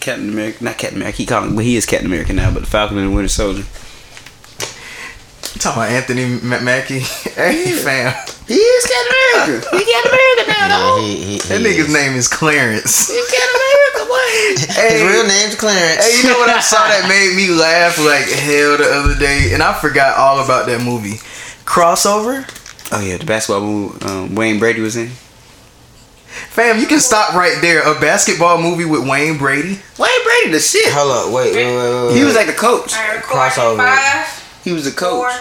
Captain America, not Captain America. He call him, but he is Captain America now. But the Falcon and the Winter Soldier. You talking about Anthony M- Mackie? hey, fam. He is Captain America. he Captain America now, Yeah, dog. he, he, That he nigga's is. name is Clarence. He Captain America, boy. His real name's Clarence. Hey, you know what I saw that made me laugh like hell the other day, and I forgot all about that movie. Crossover, Oh yeah, the basketball movie um, Wayne Brady was in. Fam. You can stop right there. A basketball movie with Wayne Brady. Wayne Brady, the shit. Hold up, wait, wait, wait, wait. He was like the coach. All right, recording. Crossover. Five, He was the coach.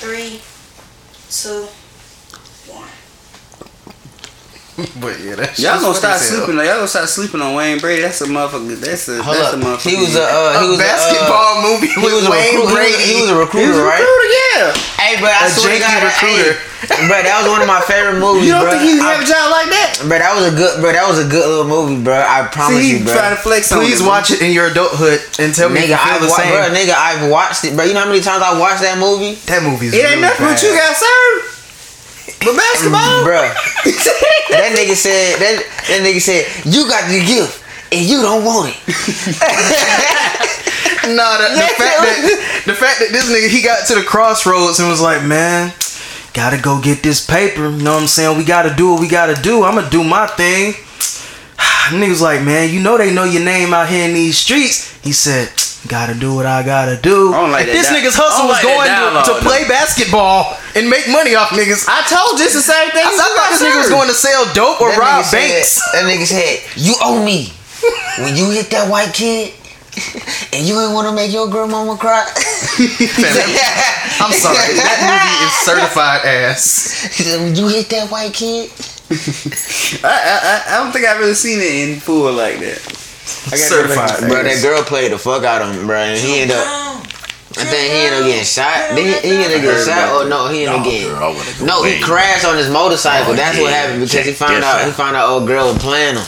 three, two, one. But yeah, that's Y'all gonna start sleeping. Y'all gonna start sleeping on Wayne Brady. That's a motherfucker. That's a. Hold that's a motherfucker. He was a uh, he A was basketball movie A, uh, he with was a Wayne recruiter. Brady. He was a recruiter, He recruiter, was a right? recruiter, yeah. Hey, but I A swear to janky God, recruiter. Hey, bro, that was one of my favorite movies, You don't bro. think he I- have a job like that? Bro, that was a good, bro. That was a good little movie, bro. I promise See, you, bro. trying to flex on Please it, watch it in your adulthood and tell me if Nigga, you feel I've the same. bro, nigga, I've watched it, bro. You know how many times I watched that movie, That movie's It ain't really nothing what you got served. But basketball, mm, bro? that nigga said that. That nigga said you got the gift and you don't want it. Nah, the, the fact that the fact that this nigga he got to the crossroads and was like, man, gotta go get this paper. You know what I'm saying? We gotta do what we gotta do. I'ma do my thing. Niggas like, man, you know they know your name out here in these streets. He said, gotta do what I gotta do. I don't like that this di- nigga's hustle don't was like going dialogue, to, to play basketball and make money off niggas. I, I told this the same thing. I thought this nigga was going to sell dope or That rob nigga said- banks. That nigga said you owe me when you hit that white kid. And you ain't want to make your grandmama cry. I'm sorry, that movie is certified ass. He when you hit that white kid. I, I, I don't think I've really seen it in full like that. I gotta go Certified. Bro, that girl played the fuck out of him, bro. And he ended up. I think he ended up getting shot. Did he, he ended up getting shot? Or no, he ended up getting. No, he crashed on his motorcycle. That's what happened because he found out he found out old girl was playing him.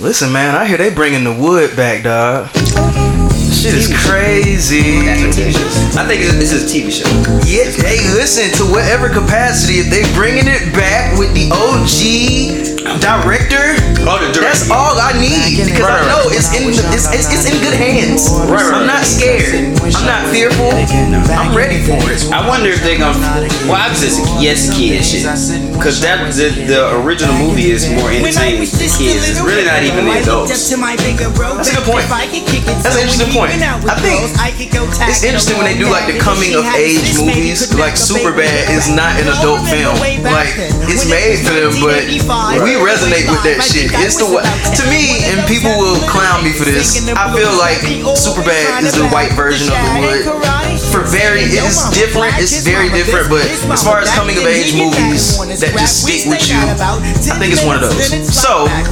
Listen, man, I hear they bringing the wood back, dog. Shit is crazy. I think this is a TV show. Yeah, hey, listen to whatever capacity. If they bringing it back with the OG director, Oh, the director. that's all I need because I know it's in it's, it's, it's in good hands. Right, right, I'm not scared. I'm. I'm ready for it. I wonder if they're gonna. Well, it's yes kid shit, cause that the, the original movie is more entertaining for kids. It's really not even the adults. That's a good point. That's an interesting point. I think it's interesting when they do like the coming of age movies. Like Superbad is not an adult film. Like it's made for them, but we resonate with that shit. It's the to me, and people will clown me for this. I feel like Superbad is the white version of the wood. For very, it is different. It's very different. But as far as coming of age movies that just stick with you, I think it's one of those. So, like,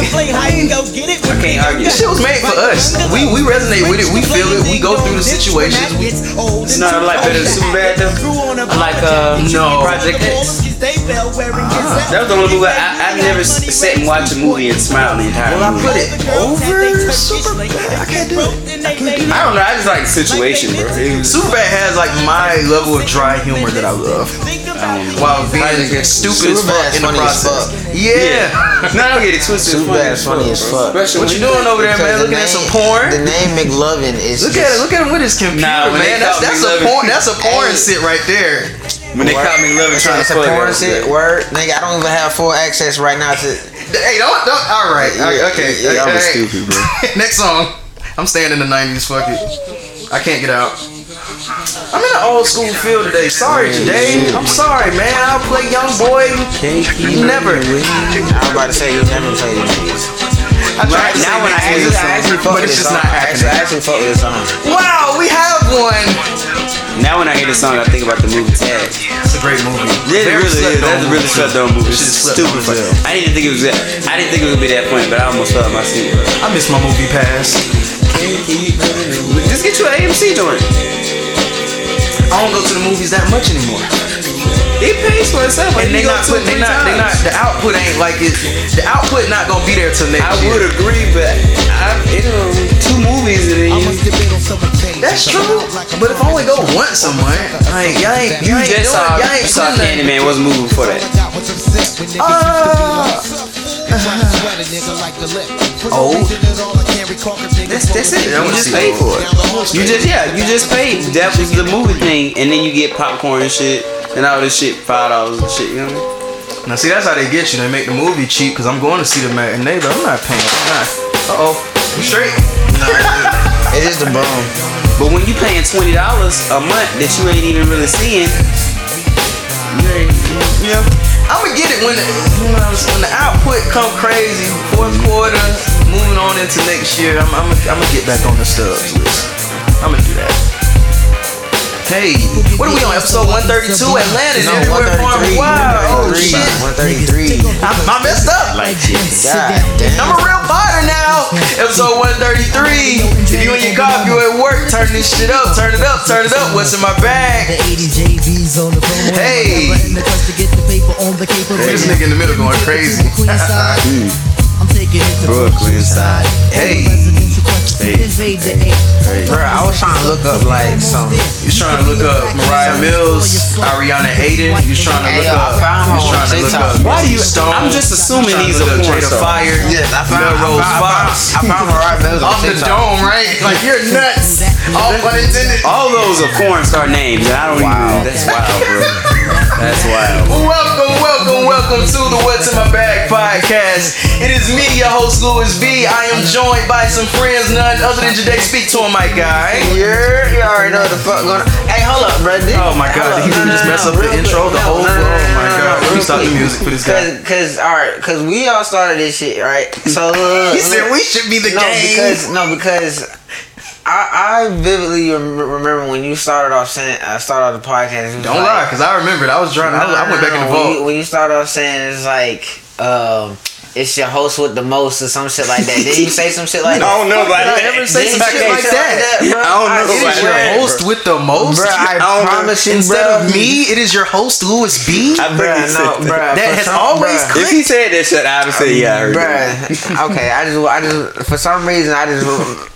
I mean, I can't argue. this shit was made for us. We we resonate with it. We feel it. We go through the situations. We, It's not a lot better than Superbad though. Like uh No. Project X. Ah. That was the only movie I, I've never sat and watched a movie and smiled the entire well, I put it over Superbad. I can't do it. I don't know. I just like the situation, bro. Superbad has like my level of dry humor that I love, while being stupid as fuck Superbad's in the process. fuck. Yeah. no, I don't get it twisted. It's Superbad is funny as fuck. Especially What you doing over there, man? Because Looking the at some porn. The name McLovin is. Look at it. Look at him with his computer, Nah, man. That's that's a porn. That's a porn Hey. sit right there. When they caught McLovin trying to it's a porn that. shit. Word, nigga. I don't even have full access right now to. Hey, don't don't. All right. Yeah, okay. yeah, Y'all okay. was stupid, bro. Next song. I'm staying in the 90s. Fuck it. I can't get out. I'm in an old school feel today. Sorry, today. I'm sorry, man. I'll play Young Boy. Never. I was about to say you never played these niggas. I tried Now when I next hear I actually fuck with this song. I actually, actually fuck with this song. Wow, we have one. Now when I hear this song, I think about the movie Tag. It's a great movie. It really is. That's a really slept on movie. It's slept stupid on funny. as hell. I didn't think it was that. I didn't think it would be that funny, but I almost fell out my seat. I miss my movie pass. Just get you an AMC joint. I don't go to the movies that much anymore. It pays for itself. And they not putting, they not, they not, the output ain't like it. The output not gonna be there till next I year. would agree, but I, you know, two movies and then That's true. But if I only go once a month, like y'all ain't, you y'all ain't just doing, saw, y'all ain't you saw putting that- Candyman. What's the movie before that? Uh, oh, That's, that's it. Yeah, I You just paid for it. You just yeah, you just paid. That was the movie thing, and then you get popcorn and shit, and all this shit, five dollars and shit. You know what I mean? Now see, that's how they get you. They make the movie cheap because I'm going to see the matinee, but I'm not paying. Nah. Uh oh, you straight? It is the bone. But when you paying twenty dollars a month that you ain't even really seeing, you ain't. Yeah. I'm gonna get it when the, when I was- when the output come crazy. Fourth quarter, moving on into next year. I'm I'm gonna, I'm gonna get back on the stubs list. I'm gonna do that. Hey, what are we on? Episode 132. Atlanta is No, everywhere for 133. Wow. Oh shit. 133. I, I messed up. Like shit. God damn. I'm a real fighter now. Episode 133. If you in your car, if you at work, turn this shit up, turn it up, turn it up. What's in my bag? Hey. This nigga in the middle going crazy. I'm taking it to Brooklyn side. Hey. Bro, I was trying to look up like some. You was trying to look up Mariah Mills, Ariana Aiden. You was trying to Hey, look yo, I up. found her You on trying to look TikTok. up. Why do you? Stone. I'm just assuming Trying to these are look porn Jada stars. Fire. Yes, I found, Melrose I found, Fox. I found Mariah Mills on Off the dome, right? Like you're nuts. All pun intended. All those are porn star names, and I don't Wow. even. That's wild, bro. That's wild. Welcome, welcome, welcome to the What's in My Bag podcast. It is me, your host Louis V. I am joined by some friends, none other than Jade. Speak to him, my guy. Yeah, you already know what the fuck going on. Hey, hold up, bro. Oh my God, he No, just mess up the intro, the whole Oh my God, no, let me real stop the music for this guy. Cause, all right, cause we all started this shit, right? So uh, He said we should be the no, game. because no, because I, I vividly rem- remember when you started off saying, I started off the podcast. Don't like, lie, cause I remember remembered. I was trying. I, No, I went no, back in the no, When you, vault. when you started off saying it's like, um, it's your host with the most or some shit like that. Did you say some shit like that? I don't know about Did I that. ever say Did some you shit like that? bro? I don't know I- It is about your that. host with the most. Bruh, I, I don't promise you, Instead bruh. of me, it is your host Louis V. I think Bruh, he no, said that. bruh. That has some- always bruh. If he said that shit, I'd have said, yeah, I heard okay, I just, I just, for some reason, I just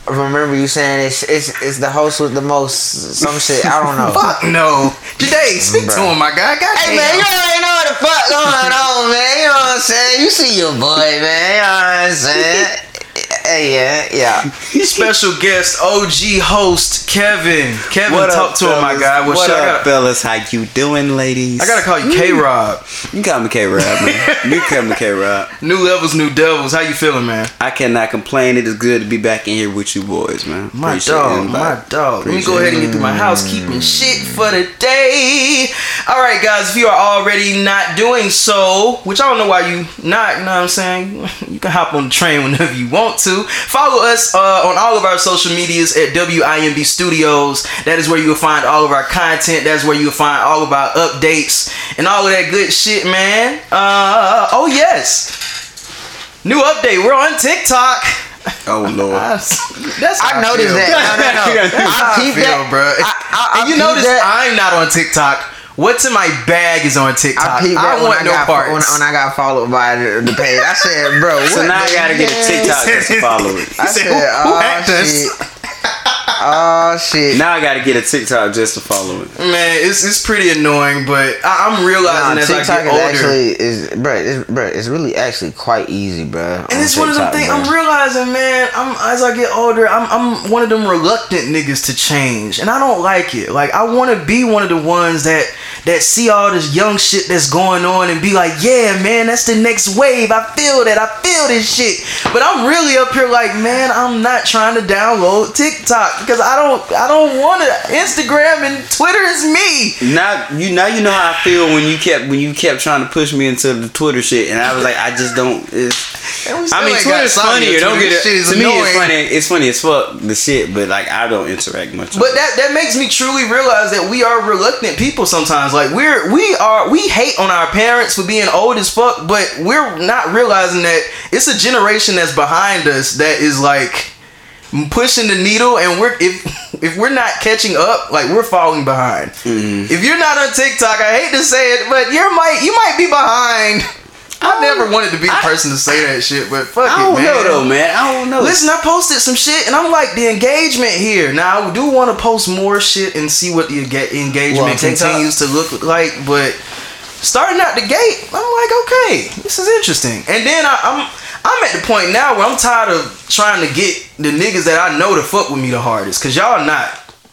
remember you saying it's, it's, it's the host with the most, some shit. I don't know. Fuck no. Jade, speak to Bruh. him, my guy. God Hey man, you already know what the fuck going on, man. You know what I'm saying? You see your boy, man. You know what I'm saying? Hey, yeah, yeah. Special guest, OG host Kevin. Kevin, What talk up, to him, my guy. What's what up? Gotta, fellas? How you doing, ladies? I gotta call you K Rob. Mm. You can call me K Rob, man. you call me K Rob. New levels, new devils. How you feeling, man? I cannot complain. It is good to be back in here with you boys, man. My Appreciate dog, my dog. Let me go ahead and get through my housekeeping shit for the day. All right, guys, if you are already not doing so, which I don't know why you not, you know what I'm saying? You can hop on the train whenever you want to. Follow us uh, on all of our social medias at WIMB Studios. That is where you will find all of our content. That's where you will find all of our updates and all of that good shit, man. Uh, oh, yes. New update. We're on TikTok. Oh lord. That's, that's how I noticed feel. that. No, no, no. I I peeped feel, that. bro. I, I, and you I notice that. I'm not on TikTok. What's in my bag is on TikTok. I I, peeped that when want I no got parts. when, when I got followed by the, the page. I said, bro, what So now I gotta get a? TikTok just to follow it. I said, said, who, who oh us? shit. Oh shit. Now I gotta get a TikTok just to follow it. Man, it's it's pretty annoying, but I, I'm realizing Nah, as TikTok I get is older. actually is bro, it's, bro, it's really actually quite easy, bro. and it's one of them things I'm realizing, man. I'm as I get older, I'm I'm one of them reluctant niggas to change, and I don't like it. Like I want to be one of the ones that that see all this young shit that's going on and be like, yeah, man, that's the next wave. I feel that. I feel this shit. But I'm really up here like, man, I'm not trying to download TikTok because I don't I don't want to. Instagram and Twitter is me. Now you now you know how I feel when you kept when you kept trying to push me into the Twitter shit, and I was like, I just don't. It's, And we still I mean, Twitter's funny. Don't get it. To me, it's funny. It's funny as fuck the shit, but like I don't interact much. But that that makes me truly realize that we are reluctant people sometimes. Like we're we are we hate on our parents for being old as fuck, but we're not realizing that it's a generation that's behind us that is like pushing the needle and we're if if we're not catching up, like we're falling behind. Mm-hmm. If you're not on TikTok, I hate to say it, but you're might you might be behind. I never wanted to be the person to say that shit, but fuck I it, don't know though, man. I don't know. Listen, I posted some shit, and I'm like the engagement here. Now I do want to post more shit and see what the engagement What, TikTok? continues to look like, but starting out the gate, I'm like, okay, this is interesting. And then I, I'm I'm at the point now where I'm tired of trying to get the niggas that I know to fuck with me the hardest. Cause y'all not.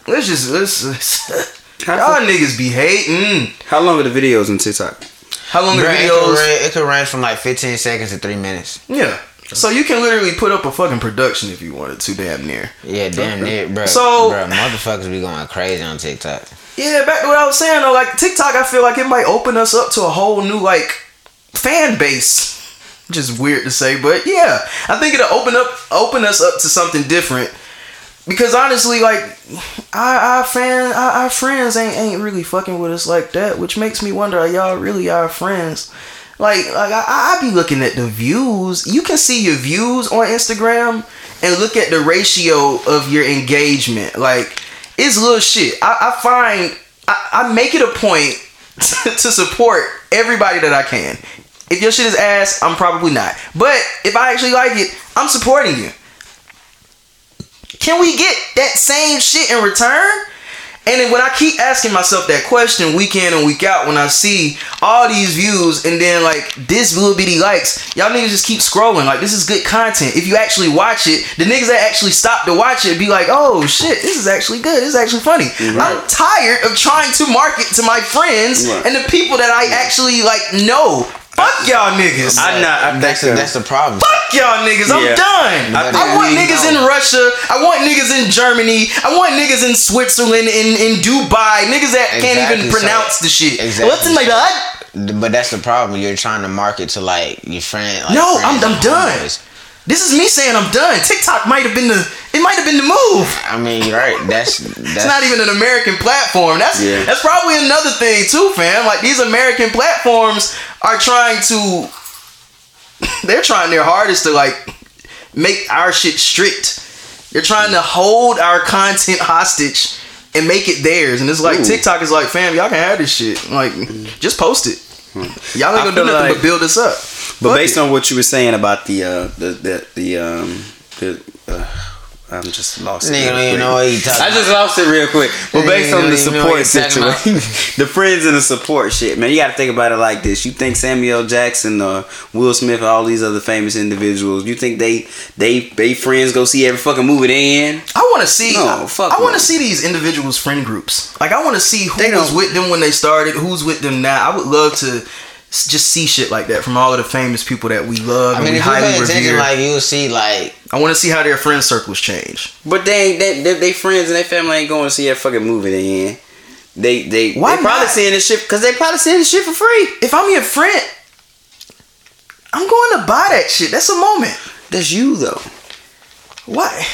Let's just let's, let's y'all niggas be hating. How long are the videos on TikTok? How long are the Bruh, it, could videos? it could range from like 15 seconds to three minutes. Yeah. So you can literally put up a fucking production if you wanted to, damn near. Yeah, damn near, bro. So- bro, motherfuckers be going crazy on TikTok. Yeah, back to what I was saying though, like TikTok, I feel like it might open us up to a whole new like fan base. Which is weird to say, but yeah, I think it'll open up open us up to something different. Because honestly, like our, our fan our, our friends ain't ain't really fucking with us like that, which makes me wonder, are y'all really our friends? Like, like I, I be looking at the views. You can see your views on Instagram and look at the ratio of your engagement. Like, it's little shit. I, I find I, I make it a point to support everybody that I can. If your shit is ass, I'm probably not. But if I actually like it, I'm supporting you. Can we get that same shit in return? And then when I keep asking myself that question week in and week out, when I see all these views and then like this little bitty likes, y'all niggas just keep scrolling. Like this is good content. If you actually watch it, the niggas that actually stop to watch it be like, oh shit, this is actually good. This is actually funny. I'm tired of trying to market to my friends Right. and the people that I actually like know. Fuck y'all niggas. I'm not. I That's uh, that's the problem. Fuck y'all niggas. I'm done. I I, want niggas know. in Russia. I want niggas in Germany. I want niggas in Switzerland, in, in Dubai. Niggas that can't even so- pronounce the shit. Exactly, What's in my god? But that's the problem. You're trying to market to like your friend. Like No, I'm- I'm done. This is me saying I'm done. TikTok might have been the it might have been the move. I mean, right. That's that's It's not even an American platform. That's Yeah. that's probably another thing too, fam. Like these American platforms are trying to they're trying their hardest to like make our shit strict. They're trying to hold our content hostage and make it theirs. And it's like Ooh. TikTok is like, fam, y'all can have this shit. Like, mm. just post it. Hmm. Y'all ain't gonna do nothing like- but build us up. But based on what you were saying about the uh, the the the um the uh, I'm just lost. it Nigga real don't even quick. know what you talking I just lost it real quick. But based on the support what you're talking situation, the friends and the support shit, man, you got to think about it like this. You think Samuel Jackson, or Will Smith, all these other famous individuals, you think they they they friends go see every fucking movie they in? I want to see. No, fuck I want to see these individuals' friend groups. Like, I want to see who They was with them when they started, who's with them now. I would love to just see shit like that from all of the famous people that we love I and mean, we if you highly pay attention, revere. like you'll see, like I want to see how their friend circles change. But they they, they, they friends and their family ain't going to see that fucking movie they in. They they Why they probably not? seeing this shit because they probably seeing this shit for free. If I'm your friend, I'm going to buy that shit. That's a moment. That's you though. Why?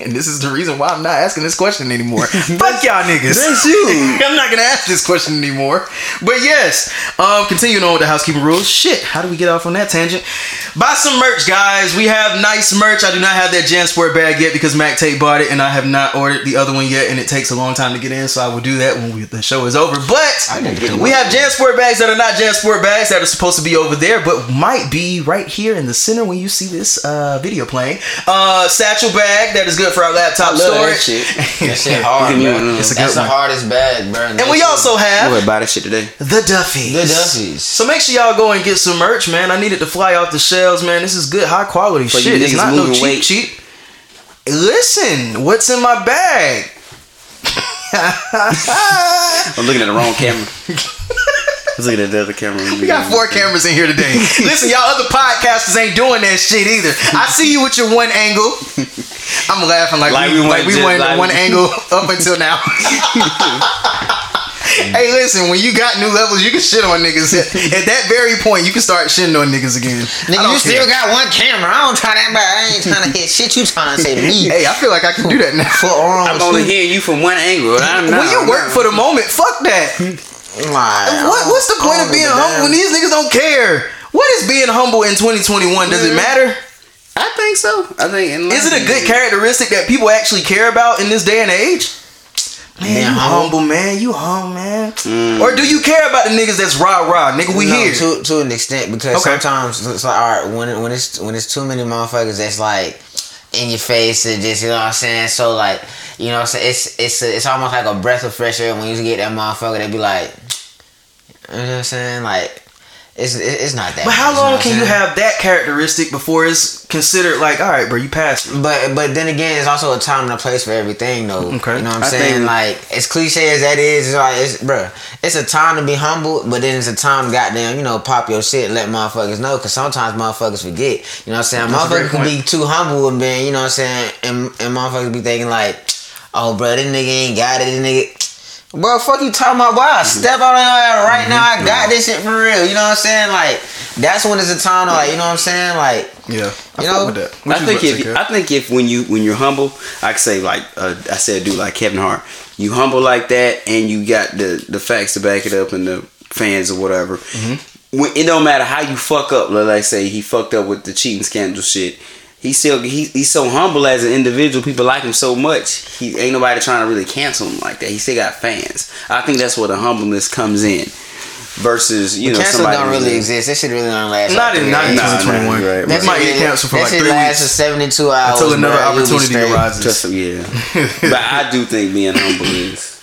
And this is the reason why I'm not asking this question anymore. Fuck y'all niggas. That's you. I'm not gonna ask this question anymore. But yes, um, continuing on with the housekeeping rules. Shit, how do we get off on that tangent? Buy some merch, guys. We have nice merch. I do not have that Jansport bag yet because Mac Tate bought it, and I have not ordered the other one yet, and it takes a long time to get in. So I will do that when we, the show is over. But we have Jansport bags that are not Jansport bags that are supposed to be over there, but might be right here in the center when you see this uh, video playing. Uh, satchel bag that is good for our laptop love that storage. shit. that shit hard, Give me bro. one. It's a That's the one. hardest bag, bro. And we also I'm have gonna buy that shit today. the Duffies. the Duffies. So make sure y'all go and get some merch, man. I needed to fly off the shelves, man. This is good, high quality For shit. It's not no cheap, weight. cheap. Listen, what's in my bag? I'm looking at the wrong camera. I was looking at the other camera. We got four cameras in here today. Listen, y'all other podcasters ain't doing that shit either. I see you with your one angle. I'm laughing like, Like we, we like went we went like one we- angle up until now. hey, listen, when you got new levels, you can shit on niggas. At that very point, you can start shitting on niggas again. Nigga, don't you still got one camera. I don't try that, but I ain't trying to hit shit you trying to say to me. Hey, I feel like I can do that now. Foot on. I'm only hearing you from one angle. I'm not, when you work for the moment, fuck that. What, what's the point of being humble when these niggas don't care? What is being humble in 2021? Does it matter? I think so. I think. in Is it a good characteristic that people actually care about in this day and age? Man, you humble? man. You humble, man. Mm. Or do you care about the niggas that's rah rah, nigga? We no, here. to to an extent because Okay. sometimes it's like all right when when it's when it's too many motherfuckers that's like in your face and just you know what I'm saying. So like you know what I'm saying it's it's it's almost like a breath of fresh air when you get that motherfucker. They be like, you know what I'm saying like. It's it's not that. But how much, long know can you have that characteristic before it's considered like, all right, bro, you passed it? But but then again, it's also a time and a place for everything, though. Okay. You know what I'm I saying? think- like as cliche as that is, it's like it's bruh, It's a time to be humble, but then it's a time to goddamn, you know, pop your shit and let motherfuckers know. Cause sometimes motherfuckers forget. You know what I'm saying? That's a motherfuckers can be too humble and being, you know what I'm saying, and, and motherfuckers be thinking like, oh bro, this nigga ain't got it, this nigga. Bro, fuck you talking about? Why? Step out on your ass right now. I got this shit for real. You know what I'm saying? Like, that's when it's a time to like, you know what I'm saying? Like, Yeah, I You know, with that. What I think if say, Kev? I think if when you when you're humble, I could say like uh, I said, dude like Kevin Hart, you humble like that, and you got the the facts to back it up, and the fans or whatever. Mm-hmm. When, it don't matter how you fuck up. Like I say, he fucked up with the cheating scandal shit. He still he, he's so humble as an individual. People like him so much. He ain't nobody trying to really cancel him like that. He still got fans. I think that's where the humbleness comes in. Versus you know cancel somebody don't really who- exist. That shit really don't last. not like in three not in days. Nah, 2021. nah, right, It might get canceled for that like shit three lasts weeks for 72 hours. until another bruh. Opportunity arises. Just yeah, but I do think being humble is.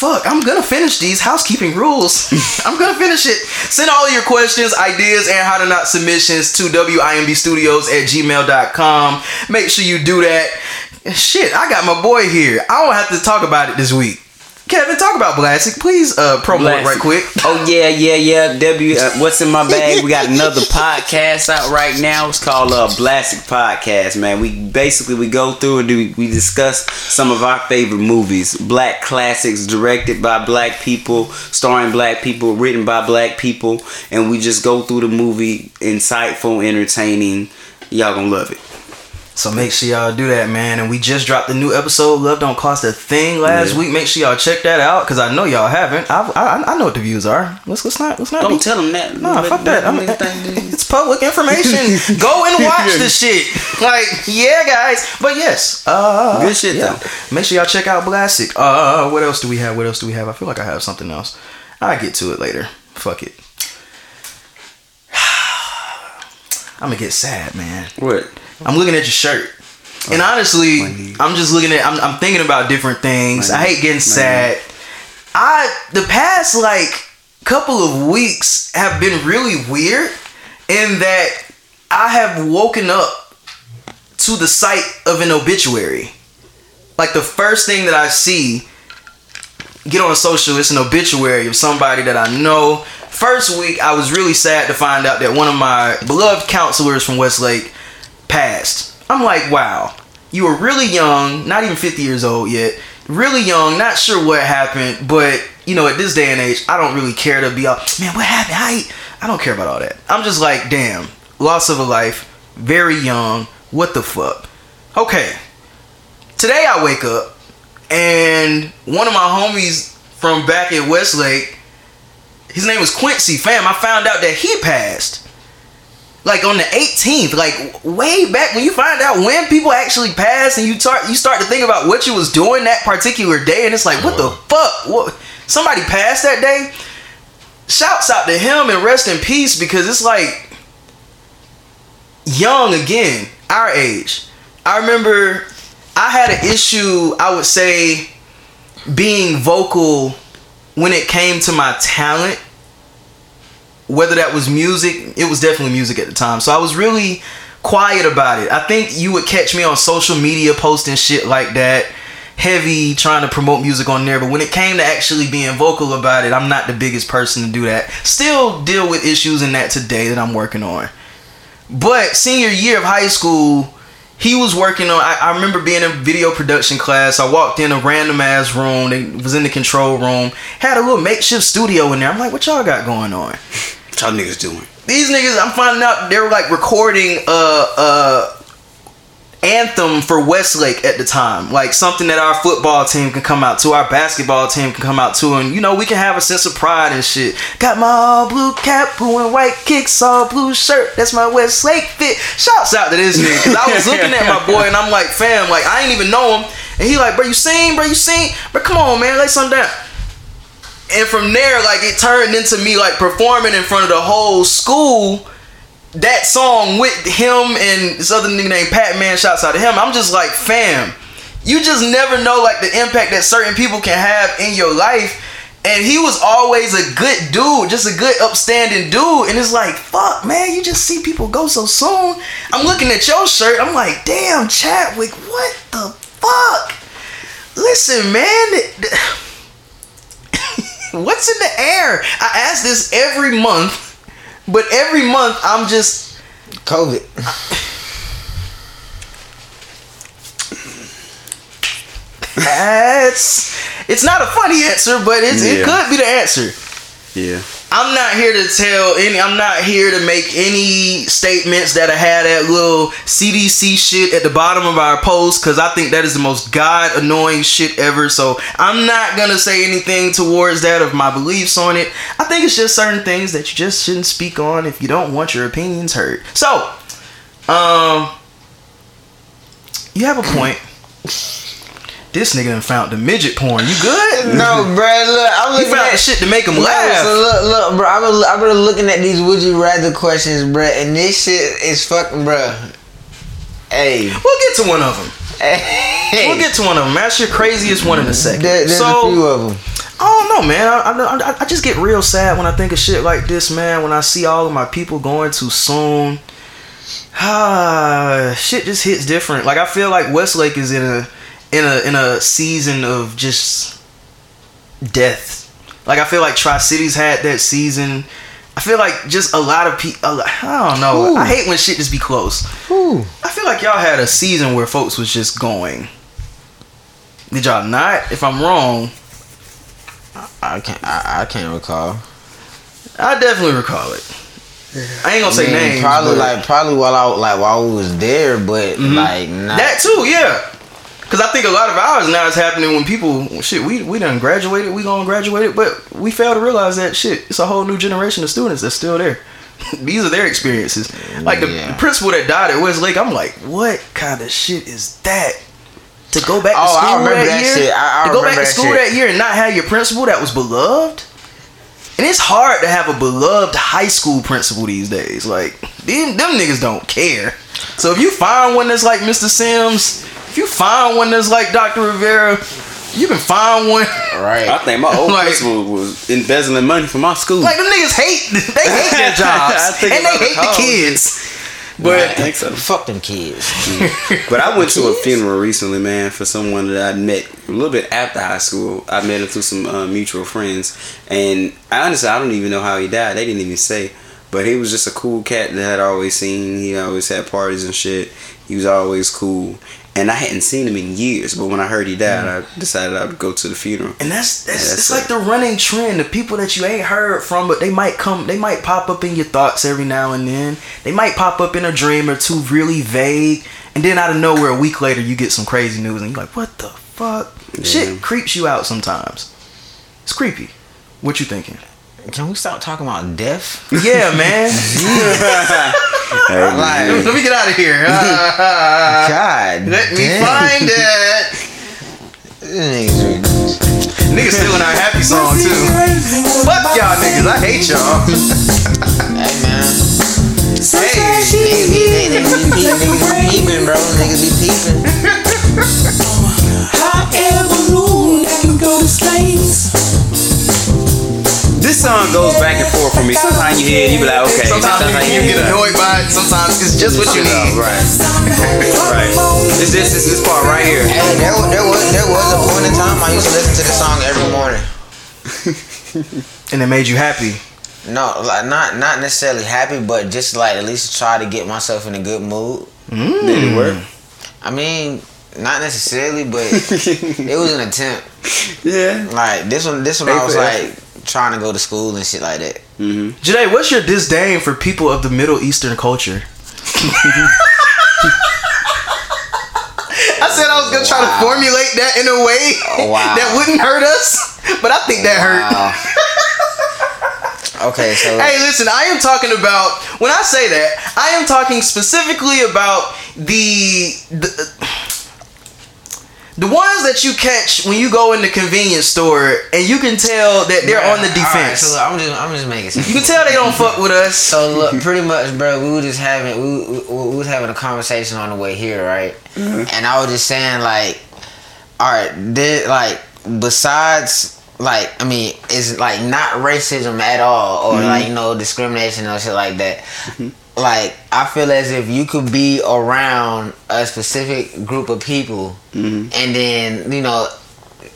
Fuck, I'm gonna finish these housekeeping rules. I'm gonna finish it. Send all your questions, ideas, and how to not submissions to WIMBstudios at gmail.com. Make sure you do that. Shit, I got my boy here. I don't have to talk about it this week. Kevin, talk about Blastic. Please uh, promo it right quick. Oh yeah, yeah, yeah. W, uh, what's in my bag? We got another podcast out right now. It's called uh, Blastic Podcast. Man, we basically we go through and do, we discuss some of our favorite movies, black classics, directed by black people, starring black people, written by black people, and we just go through the movie, insightful, entertaining. Y'all gonna love it. So make sure y'all do that, man. And we just dropped the new episode. Love don't cost a thing last Yeah. week. Make sure y'all check that out because I know y'all haven't. I, I I know what the views are. Let's let's not let's not Don't be- tell them that. Nah, Let- fuck that. I'm, it's public information. Go and watch the shit. Like, yeah, guys. But yes, uh, Good shit, yeah. Make sure y'all check out Blastic. Uh, what else do we have? What else do we have? I feel like I have something else. I get to it later. Fuck it. I'm gonna get sad, man. What? I'm looking at your shirt. And honestly, I'm just looking at. I'm, I'm thinking about different things. I hate getting sad. I the past like couple of weeks have been really weird in that I have woken up to the sight of an obituary. Like the first thing that I see, get on social, it's an obituary of somebody that I know. First week, I was really sad to find out that one of my beloved counselors from Westlake passed. I'm like, wow, you were really young, not even 50 years old yet, really young, not sure what happened, but you know, at this day and age, I don't really care to be all, man, what happened? I, I don't care about all that. I'm just like, damn, loss of a life, very young, what the fuck? Okay, today I wake up and one of my homies from back at Westlake, his name was Quincy. Fam, I found out that he passed. Like on the 18th, like way back when you find out when people actually pass and you start you start to think about what you was doing that particular day and it's like what the fuck? What somebody passed that day? Shouts out to him and rest in peace because it's like young again, our age. I remember I had an issue, I would say, being vocal when it came to my talent. Whether that was music, it was definitely music at the time. So I was really quiet about it. I think you would catch me on social media posting shit like that, heavy trying to promote music on there. But when it came to actually being vocal about it, I'm not the biggest person to do that. Still deal with issues in that today that I'm working on. But senior year of high school, he was working on. I, I remember being in video production class. I walked in a random ass room. They was in the control room. Had a little makeshift studio in there. I'm like, what y'all got going on? What y'all niggas doing? These niggas, I'm finding out they were like recording a uh anthem for Westlake at the time, like something that our football team can come out to, our basketball team can come out to, and you know we can have a sense of pride and shit. Got my all blue cap, blue and white kicks, all blue shirt. That's my Westlake fit. Shouts out to this nigga, cause I was looking at my boy and I'm like, fam, like I ain't even know him, and he like, bro, you sing, bro, you sing, but come on, man, lay something down. And from there, like it turned into me like performing in front of the whole school that song with him and this other nigga named Pat Man. Shouts out to him. I'm just like, fam, you just never know like the impact that certain people can have in your life. And he was always a good dude, just a good upstanding dude. And it's like, fuck, man, you just see people go so soon. I'm looking at your shirt, I'm like, damn, Chadwick, what the fuck? Listen, man. What's in the air? I ask this every month, but every month I'm just COVID. That's it's not a funny answer, but it's, it could be the answer. Yeah. I'm not here to tell any. I'm not here to make any statements that I had that little CDC shit at the bottom of our post because I think that is the most god annoying shit ever. So I'm not gonna say anything towards that of my beliefs on it. I think it's just certain things that you just shouldn't speak on if you don't want your opinions heard. So, um, you have a point. This nigga done found the midget porn. You good? No, bro. Look, I'm You looking found at shit to make him laugh. So look, look, bro. I've been, I've been looking at these would you rather questions, bro, and this shit is fucking, bro. Hey, We'll get to one of them. hey. We'll get to one of them. That's your craziest one in a second. There, there's so, a few of them. I don't know, man. I, I, I just get real sad when I think of shit like this, man. When I see all of my people going too soon. Ah, shit just hits different. Like I feel like Westlake is in a in a in a season of just death. Like I feel like Tri Cities had that season. I feel like just a lot of people. I don't know. Ooh. I hate when shit just be close. Ooh. I feel like y'all had a season where folks was just going. Did y'all not? If I'm wrong, I can't. I, I can't recall. I definitely recall it. I ain't gonna say I mean, names. Probably but like probably while I like while we was there, but Mhm. like not. that too, yeah. Cause I think a lot of ours now is happening when people shit. We we done graduated. We gonna graduate, it, but we fail to realize that shit. It's a whole new generation of students that's still there. These are their experiences. Like the, Yeah. the principal that died at Westlake, I'm like, what kind of shit is that? To go back to Oh, I school remember that, that year, shit. I- I to go back to school shit. that year and not have your principal that was beloved. And it's hard to have a beloved high school principal these days. Like them, them niggas don't care. So if you find one that's like Mr. Sims, if you find one that's like Dr. Rivera, you can find one. right. I think my old Like- principal was embezzling money from my school. Like them niggas hate, they hate their I jobs think and they about the hate the calls. kids. I But think so. Fuck them kids. But I went to a funeral recently, man, for someone that I met a little bit after high school. I met him through some uh, mutual friends, and I honestly I don't even know how he died. They didn't even say, but he was just a cool cat that I'd always seen. He always had parties and shit. He was always cool, and I hadn't seen him in years. But when I heard he died, I decided I would go to the funeral. And that's that's, Yeah, it's that's like the running trend. The people that you ain't heard from, but they might come, they might pop up in your thoughts every now and then. They might pop up in a dream or two, really vague, and then out of nowhere, a week later, you get some crazy news, and you're like, "What the fuck?" Yeah. Shit creeps you out sometimes. It's creepy. What you thinking? Can we stop talking about death? Yeah, man. Hey. Like- Let me get out of here. God. Let me damn. find it. Niggas ridiculous. Stealing our happy song too. Fuck y'all niggas. I hate y'all. Hey man. Hey. Niggas be, they, they be, niggas be peeping, bro. Niggas be peeping. However long I can go to space. This song goes back and forth for me. Sometimes you hear it, you be like, okay. Sometimes you hear get it. annoyed by it. Sometimes it's just what you need. Right. right. This, this, this, this part right here. Hey, there, there was there was a point in time I used to listen to the song every morning. And it made you happy. No, like not not necessarily happy, but just like at least try to get myself in a good mood. Mm. Did it work? I mean, not necessarily, but it was an attempt. Yeah. Like this one, this one Pay I was like trying to go to school and shit like that. Mm-hmm. Jade, what's your disdain for people of the Middle Eastern culture? I said I was gonna try to formulate that in a way Oh, wow. that wouldn't hurt us, but I think that hurt. Okay, so Hey, listen, I am talking about when I say that, I am talking specifically about the the the ones that you catch when you go in the convenience store and you can tell that they're on the Alright, defense. so look, I'm just I'm just making sense. you can tell they don't fuck with us. So look, pretty much, bro. We were just having we, we, we was having a conversation on the way here, right? And I was just saying like, all right, did like besides like I mean, it's like not racism at all, or Mm-hmm. like you know discrimination or shit like that. Like I feel as if you could be around a specific group of people, Mm-hmm. and then you know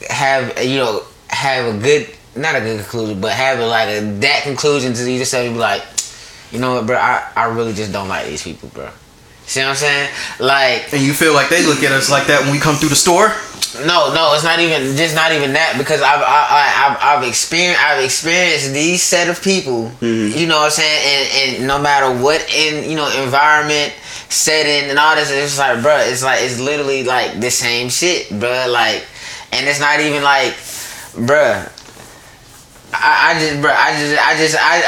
have you know have a good not a good conclusion, but have a, like a that conclusion to you just say be like, you know what, bro, I I really just don't like these people, bro. See what I'm saying? Like And you feel like they look at us like that when we come through the store? no, no, it's not even just not even that because I've I, I, I've I've experienced I've experienced these set of people. Mm-hmm. You know what I'm saying? And and no matter what in you know environment, setting, and all this, it's like, bro, it's like it's literally like the same shit, bro. Like, and it's not even like, bruh. I, I just, bro, I just, I just, I,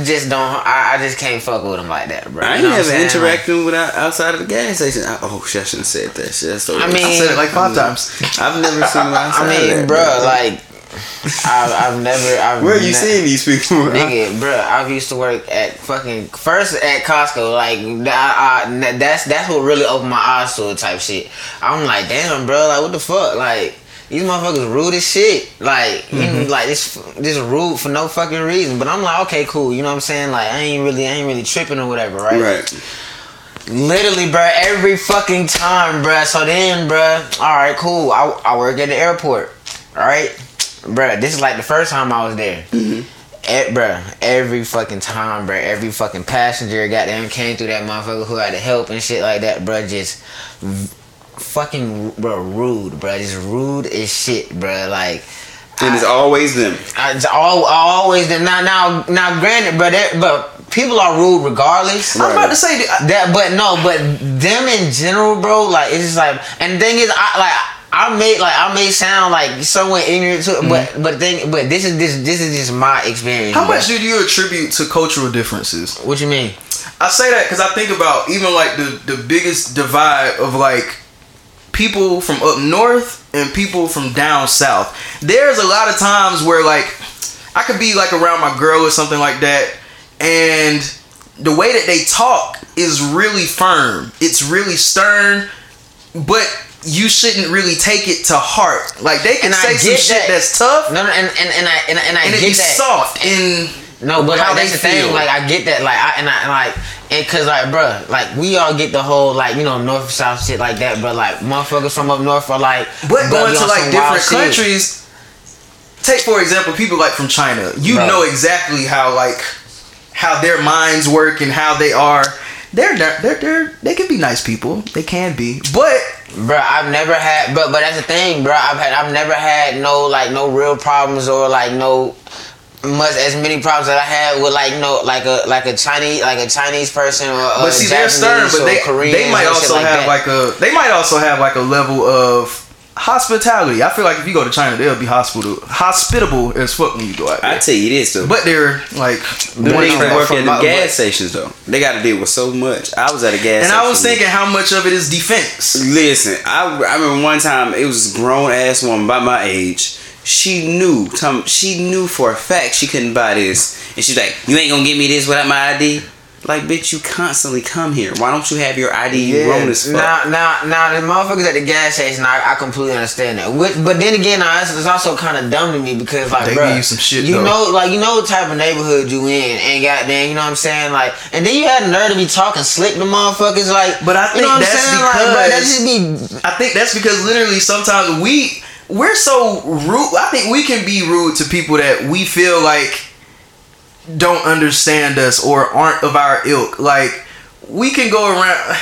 I just don't, I, I just can't fuck with them like that, bro. I You ain't I'm never interacting with out- outside of the gas station. I, oh, shit, I shouldn't said that. Shit, that's so I mean- I said it like five times. I've never seen them outside. I mean, that, bro, like, I've, I've never, I've where you ne- seeing these people? Nigga, bro, I used to work at fucking first at Costco. Like, I, I, that's that's what really opened my eyes to it type shit. I'm like, damn, bro, like what the fuck, like. These motherfuckers rude as shit. Like, you know, like this, this rude for no fucking reason. But I'm like, okay, cool. You know what I'm saying? Like, I ain't really, I ain't really tripping or whatever, right? Right. Literally, bro, every fucking time, bro. So then, bro, all right, cool. I, I work at the airport, all right, bro. This is like the first time I was there. Mm-hmm. bro, every fucking time, bro, every fucking passenger goddamn came through that motherfucker who had to help and shit like that, bro. Just fucking, bro, rude, bro. Just rude as shit, bro. Like. And it's always them. I, it's all, always them. now now now granted but that, but people are rude regardless I was about to say, that- that but no but them in general bro like it's just like and the thing is I like I may like I may sound like somewhat ignorant to it but mm-hmm. but thing but this is this this is just my experience how bro. much do you attribute to cultural differences? what you mean I say that because I think about even like the the biggest divide of like people from up north and people from down south. There's a lot of times where like I could be like around my girl or something like that, and the way that they talk is really firm. It's really stern, but you shouldn't really take it to heart. Like they can And say some get shit that's tough, no no and and, and I and, and I and get be that soft and No, but how like, that's the they thing. feel. Like I get that. Like I and I and like and cause like bruh, like we all get the whole like you know north south shit like that. But like motherfuckers from up north are like, But going to like different shit. countries, take for example people like from China. You know exactly how like how their minds work and how they are. They're they're they're, they're they can be nice people. They can be, but Bruh, I've never had, but but that's the thing, bruh. I've had, I've never had no like no real problems or like no much as many problems that I had with like no like a like a Chinese like a Chinese person or but a see they're stern. Japanese But or they Koreans they might also like have that. like a they might also have like a level of hospitality. I feel like if you go to China, they'll be hospitable hospitable as fuck when you go out I tell you this though. But they're like the one niggas that work at the my- gas stations though, they got to deal with so much. I was at a gas And station. I was thinking how much of it is defense. Listen, I, I remember one time it was a grown ass woman by my age. She knew, Tom, she knew for a fact she couldn't buy this, and she's like, "You ain't gonna give me this without my ID." Like, bitch, you constantly come here. Why don't you have your ID? You grown as fuck. Now, now, now, the motherfuckers at the gas station, I, I completely understand that. But then again, now, it's, it's also kind of dumb to me because, like, They bro, you some shit, you though. know, like, you know what type of neighborhood you in, and goddamn, you know what I'm saying, like, and then you had the nerve to be talking slick to motherfuckers, like, But I you know think what I'm that's saying, like, bro, that because- be I think that's because literally sometimes we we're so rude. I think we can be rude to people that we feel like don't understand us or aren't of our ilk. Like we can go around.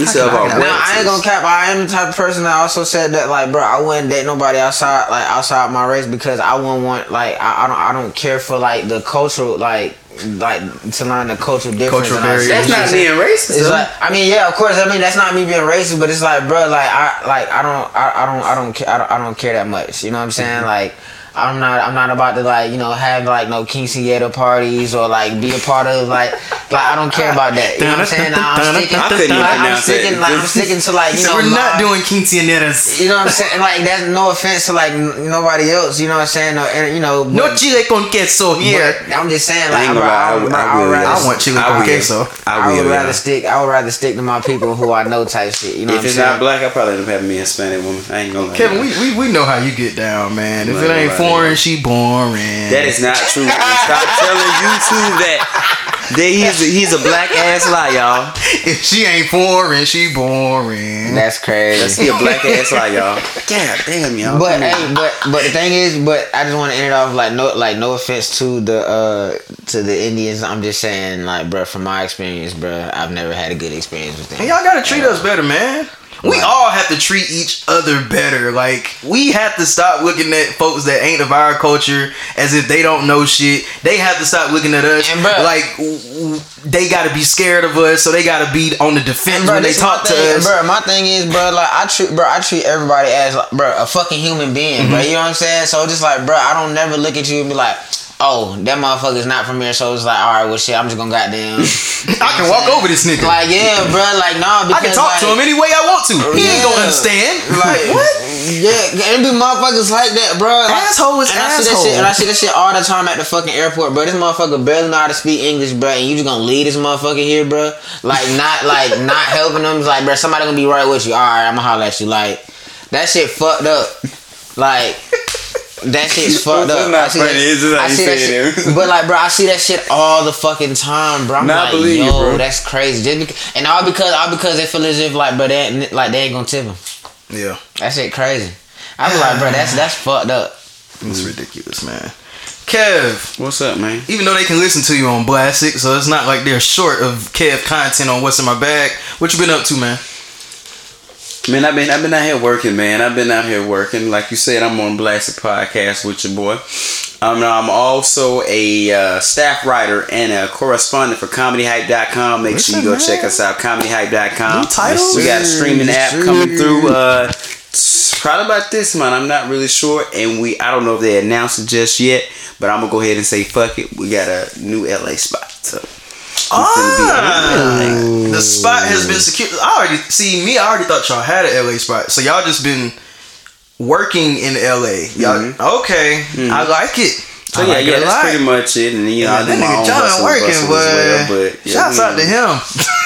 You said about Now, Now I ain't gonna cap. I am the type of person that also said that like, bro, I wouldn't date nobody outside like outside my race because I wouldn't want like I, I don't I don't care for like the cultural like like to learn the cultural difference. Cultural and all that barriers. That's not being racist. It's like I mean yeah of course I mean that's not me being racist but it's like bro like I like I don't I, I don't I don't care I don't, I don't care that much you know what I'm saying mm-hmm. like I'm not I'm not about to like you know have like no quinceañera parties or like be a part of like like I don't care about that. You know what I'm saying? I'm sticking, I couldn't like, I'm sticking, like, I'm sticking to like you know. we're not my- doing quinceañeras. You know what I'm saying? Like that's no offense to like nobody else. You know what I'm saying? Or, you know. No chile con queso here. I'm just saying I like ain't bro, gonna lie, I, I would- bro, I I would will, rather. I want chile I con queso. I I would rather stick. I would rather stick to my people who I know type shit. You know If what I'm it's not black, I probably end up having me a Hispanic woman. I ain't gonna lie. Kevin, we, we we know how you get down, man. If it ain't right. Foreign, she boring. That is not true. Stop telling YouTube that that he's a, he's a black ass lie, y'all. If she ain't foreign, she boring. That's crazy. That's he a black ass lie, y'all. God damn, y'all. But hey, but but the thing is, but I just want to end it off like no like no offense to the uh to the Indians. I'm just saying like, bro, from my experience, bro, I've never had a good experience with them. And y'all gotta treat us better, man. We all have to treat each other better. Like we have to stop looking at folks that ain't of our culture as if they don't know shit. They have to stop looking at us bruh- like they gotta be scared of us, so they gotta be on the defense Bro, when they talk to thing, us. Bro, my thing is, bro, like I treat, bro, I treat everybody as, like, bro, a fucking human being, bro. Mm-hmm. You know what I'm saying? So just like, bro, I don't never look at you and be like, oh, that motherfucker's not from here. So it's like, all right, well, shit, I'm just gonna goddamn. I can walk over this nigga. like, yeah, bro, like, nah, I can talk like, to him any way I want to. He ain't gonna understand. Like what? Yeah, and be motherfuckers like that, bro. Like, Asshole is and I see that asshole. shit, and I see that shit all the time at the fucking airport, bro. This motherfucker barely know how to speak English, bro, and you just gonna leave this motherfucker here, bro. Like not like not helping them. It's like, bro, somebody gonna be right with you. All right, I'm gonna holler at you. Like that shit fucked up. Like. That shit's fucked It's up. not I see funny, that- it's just how I see that say it. shit, but like, bro, I see that shit all the fucking time, bro. I'm Nah, I like, believe you, yo, bro. that's crazy. Just because, and all because, all because they feel as if like, bro, they ain't- like they ain't gonna tip him. Yeah, That shit crazy. I was like, bro, that's that's fucked up. it's ridiculous, man. Kev, What's up, man? even though they can listen to you on Blastic, so it's not like they're short of Kev content on what's in my bag. What you been up to, man? Man, I've been I've been out here working, man. I've been out here working. Like you said, I'm on Blasted Podcast with your boy. Um, I'm also a uh, staff writer and a correspondent for ComedyHype.com. Make sure you go Listen, check us out, ComedyHype.com. Titles? We got a streaming app coming through. Uh, probably about this month. I'm not really sure, and we I don't know if they announced it just yet. But I'm gonna go ahead and say fuck it. We got a new LA spot. So Ah, the spot has been secured. I already see me. I already thought y'all had an LA spot, so y'all just been working in LA. Y'all okay? I like it. So I yeah, like yeah, that's lot. pretty much it. And you know, I Yeah, do that my own hustle working, but, as well. But yeah, shouts we- out to him.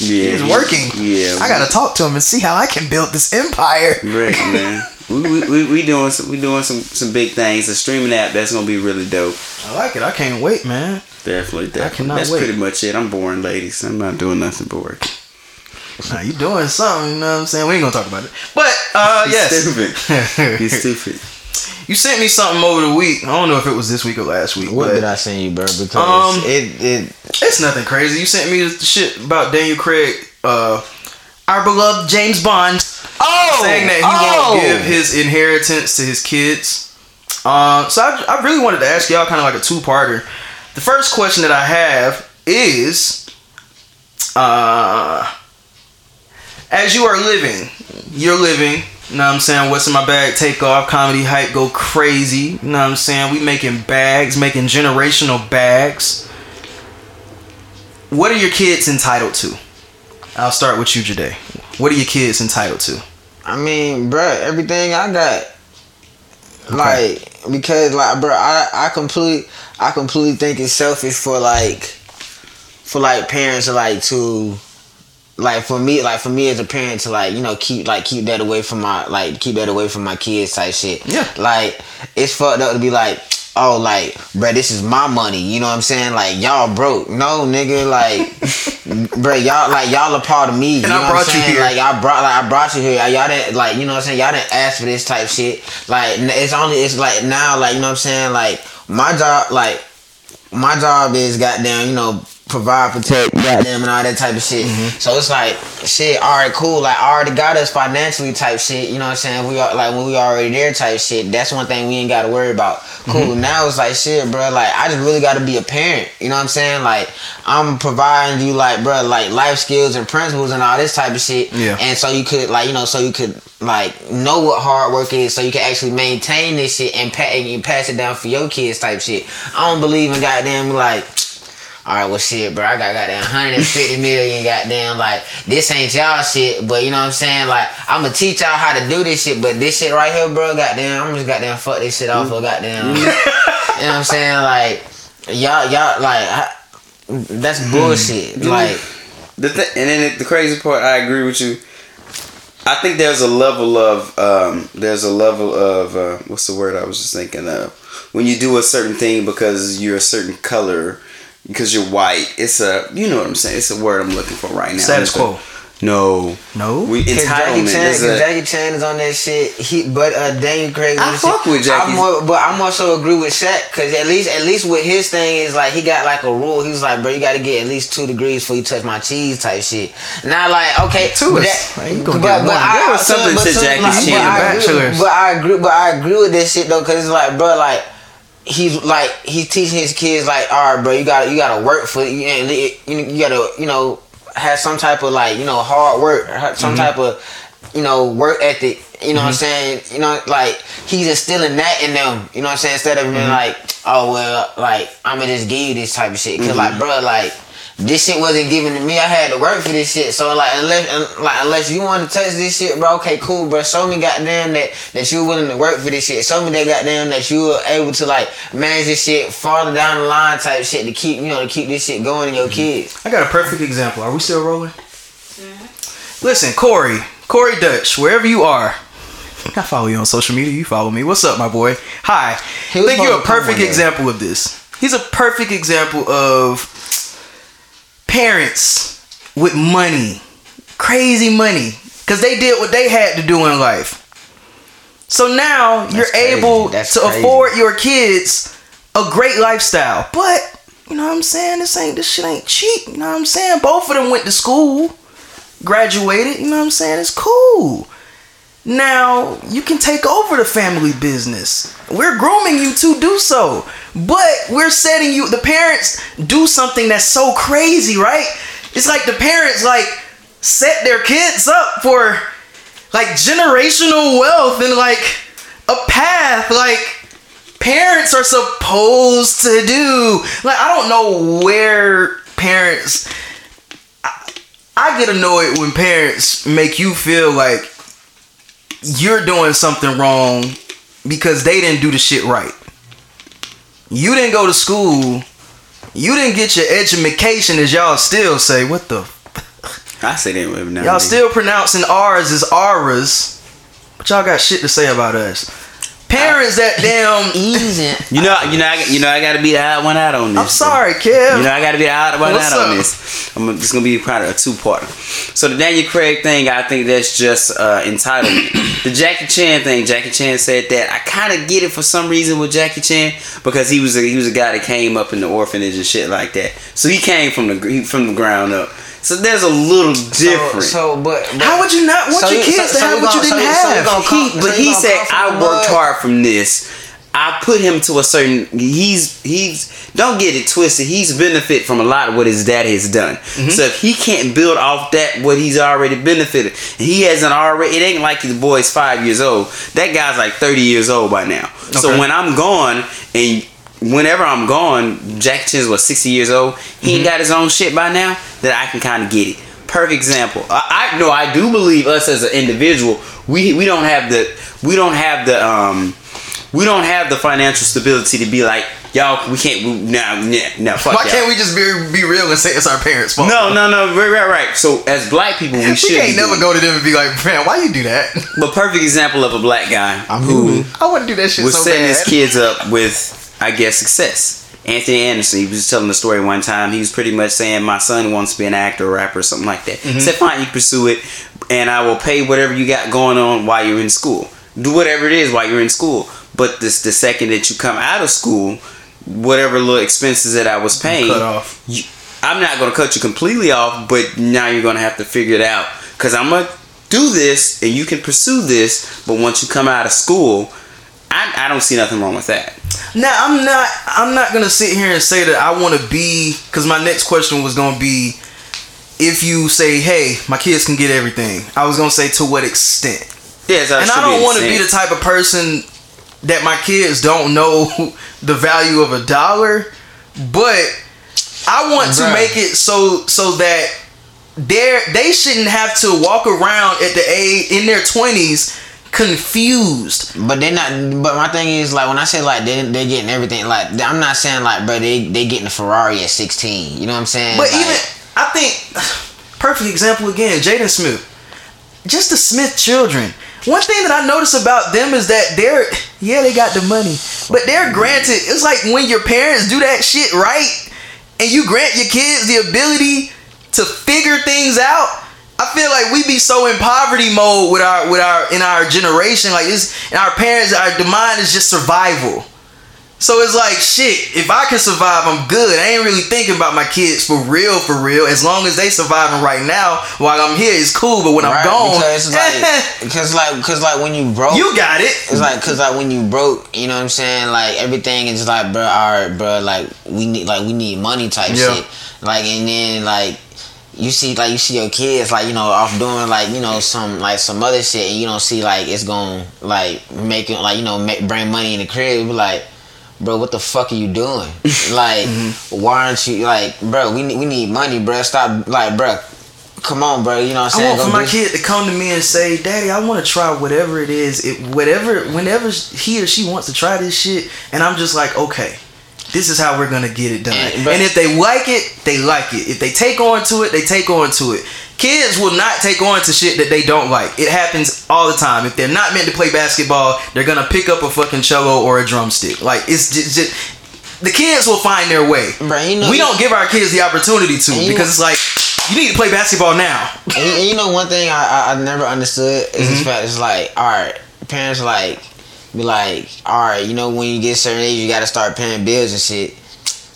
Yeah, He's working. Yeah, I gotta talk to him and see how I can build this empire. Right, man. we, we, we, we doing some we doing some some big things. The streaming app that's gonna be really dope. I like it. I can't wait, man. Definitely, definitely. cannot That's wait. pretty much it. I'm boring, ladies. I'm not doing nothing but work. Nah, you doing something? You know what I'm saying? We ain't gonna talk about it. But uh, He's yes, stupid. He's stupid. you sent me something over the week. I don't know if it was this week or last week. What but did I send you, bro? Because Um, it it It's nothing crazy. You sent me the shit about Daniel Craig, uh, our beloved James Bond, oh saying that he oh! won't give his inheritance to his kids. Um, so I, I really wanted to ask y'all kind of like a two-parter. The first question that I have is, uh, as you are living, you're living. You know what I'm saying? What's in my bag? Take off. Comedy hype. Go crazy. You know what I'm saying? We making bags, making generational bags. What are your kids entitled to? I'll start with you, Jade. What are your kids entitled to? I mean, bro, everything I got, like because like, bro, I I completely I completely think it's selfish for like for like parents to like to like for me like for me as a parent to like you know keep like keep that away from my like keep that away from my kids type shit. Yeah. Like it's fucked up to be like. Oh, like, bro, this is my money. You know what I'm saying? Like, y'all broke. No, nigga, like, bro, y'all, like, y'all a part of me. You And know I what I'm brought you here. Like, I brought like I brought you here. Y'all didn't like you know what I'm saying. Y'all didn't ask for this type shit. Like it's only it's like now like you know what I'm saying. Like my job like my job is goddamn you know provide, protect, goddamn, and all that type of shit. Mm-hmm. So it's like, shit, all right, cool. Like, I already got us financially type shit. You know what I'm saying? We are like when we already there type shit. That's one thing we ain't got to worry about. Cool. Mm-hmm. Now it's like, shit, bro. Like, I just really got to be a parent. You know what I'm saying? Like, I'm providing you like, bro, like life skills and principles and all this type of shit. Yeah. And so you could like, you know, so you could like know what hard work is, so you can actually maintain this shit and, pa- and pass it down for your kids type shit. I don't believe in goddamn like. All right, well, shit, bro. I got goddamn 150 million, goddamn. Like, this ain't y'all shit, but you know what I'm saying? Like, I'm gonna teach y'all how to do this shit, but this shit right here, bro, goddamn, I'm just goddamn fuck this shit off of goddamn. you know what I'm saying? Like, y'all, y'all, like, I, that's bullshit. Like, The th- and then the, the crazy part, I agree with you. I think there's a level of um, there's a level of uh, what's the word I was just thinking of when you do a certain thing because you're a certain color because you're white. It's a you know what I'm saying. It's a word I'm looking for right now. Status quo. No. No? We Cause Jackie entitlement. Chan, There's cause a- Jackie Chan is on that shit. He, but uh, Daniel Craig. I fuck shit. with Jackie. I'm more, but I'm also agree with Shaq. Cause at least, at least with his thing is like he got like a rule. He was like, bro, you got to get at least two degrees before you touch my cheese type shit. Not like okay, Two is- that- man, you gonna but, get but one. I, There was something to Jackie like, Chan. But I, but I agree. But I agree with this shit though, cause it's like, bro, like. He's like he's teaching his kids like, all right, bro, you gotta you gotta work for you, and you, you gotta you know have some type of like you know hard work, some Mm-hmm. type of you know work ethic. You know what I'm saying? You know, like he's instilling that in them. You know what I'm saying? Instead of being Mm-hmm. like, oh well, like I'm gonna just give you this type of shit. because like, bro, like this shit wasn't given to me. I had to work for this shit. So like, unless un- like unless you want to touch this shit, bro, okay, cool, bro. Show me goddamn that that you willing to work for this shit. Show me that goddamn that you were able to like manage this shit farther down the line type shit to keep you know to keep this shit going in your mm-hmm. kids. I got a perfect example. Are we still rolling? Mm-hmm. Listen, Corey, Corey Dutch, wherever you are, I follow you on social media. You follow me. What's up, my boy? Hi. He I think you're a supposed to come perfect example of this. He's a perfect example of parents with money, crazy money, because they did what they had to do in life. So now you're crazy. able That's to crazy. afford your kids a great lifestyle. But you know what I'm saying? This ain't this shit ain't cheap. You know what I'm saying? Both of them went to school, graduated. You know what I'm saying? It's cool. Now you can take over the family business. We're grooming you to do so, but we're setting you. The parents do something that's so crazy, right? It's like the parents like set their kids up for like generational wealth and like a path like parents are supposed to do. Like I don't know where parents I, I get annoyed when parents make you feel like you're doing something wrong because they didn't do the shit right. You didn't go to school. You didn't get your education, as y'all still say. What the I say that every now. Y'all still pronouncing R's as auras, but y'all got shit to say about us. Parents that damn. Easy. You know, you know, I, you know, I gotta be the odd one out on this. I'm sorry, Kev. You know, I gotta be the odd one What's out on this. I'm it's gonna be kind of a two parter. So the Daniel Craig thing, I think that's just uh, entitlement. the Jackie Chan thing, Jackie Chan said that. I kind of get it for some reason with Jackie Chan because he was a, he was a guy that came up in the orphanage and shit like that. So he came from the he- from the ground up. So there's a little different. So, so but, but How would you not want So your kids to have what you didn't so you- so have? he, but he said I worked hard from this. I put him to a certain. He's he's. Don't get it twisted. He's benefit from a lot of what his dad has done. Mm-hmm. So if he can't build off that what he's already benefited, he hasn't already. It ain't like his boy's five years old. That guy's like thirty years old by now. So when I'm gone and. Whenever I'm gone, Jackie Chan's what sixty years old. He Mm-hmm. ain't got his own shit by now. That I can kind of get it. Perfect example. I, I no, I do believe us as an individual. We we don't have the we don't have the um we don't have the financial stability to be like y'all. We can't. We, nah, nah, nah, fuck Why y'all. can't we just be be real and say it's our parents' fault? No, no, no. Right, right, right. So as black people, we We should. can't be never doing- go to them and be like, man, why you do that? But perfect example of a black guy I'm who I want to do that shit was so setting bad. his kids up with, I guess, success. Anthony Anderson, he was just telling the story one time. He was pretty much saying, "My son wants to be an actor, or rapper, or something like that." Mm-hmm. He said, "Fine, you pursue it, and I will pay whatever you got going on while you're in school. Do whatever it is while you're in school. But this, the second that you come out of school, whatever little expenses that I was paying, cut off. you, I'm not gonna cut you completely off, but now you're gonna have to figure it out. Cause I'm gonna do this, and you can pursue this, but once you come out of school, I, I don't see nothing wrong with that. Now I'm not I'm not gonna sit here and say that I want to be because my next question was gonna be if you say hey my kids can get everything I was gonna say to what extent? Yes, and I don't want to be the type of person that my kids don't know the value of a dollar but I want to make it so so that they they shouldn't have to walk around at the age in their twenties confused But they're not. But my thing is like when I say like they they getting everything like I'm not saying like bro they they getting a Ferrari at 16. You know what I'm saying? But Like, even I think perfect example again, Jaden Smith. Just the Smith children. One thing that I notice about them is that they're yeah, they got the money. But they're granted it's like when your parents do that shit right and you grant your kids the ability to figure things out. I feel like we be so in poverty mode with our with our in our generation. Like this and our parents, our the mind is just survival. So it's like shit. If I can survive, I'm good. I ain't really thinking about my kids for real, for real. As long as they surviving right now while I'm here, it's cool. But when I'm right, gone, because like because like because like when you broke you got it. It's like, cause like when you broke, you know what I'm saying. Like everything is like, bro, alright, bro. Like we need, like we need money type Yeah. shit. Like and then like you see, like you see your kids, like you know, off doing like you know some like some other shit, and you don't see like it's gonna like make it like you know make, bring money in the crib. Be like, bro, what the fuck are you doing? like, Mm-hmm. why aren't you like, bro? We need we need money, bro. Stop, like, bro. Come on, bro. You know what I'm I saying? want for my do- kid to come to me and say, "Daddy, I want to try whatever it is. It whatever, whenever he or she wants to try this shit." And I'm just like, "Okay, this is how we're gonna get it done." And- but- and if they like it, they like it. If they take on to it, they take on to it. Kids will not take on to shit that they don't like. It happens all the time. If they're not meant to play basketball, they're gonna pick up a fucking cello or a drumstick. Like it's just, just the kids will find their way. Bro, you know- we don't give our kids the opportunity to because it's like you need to play basketball now. And, and you know one thing I, I, I never understood is Mm-hmm. this fact. It's like, all right, parents like be like, all right, you know when you get a certain age, you got to start paying bills and shit.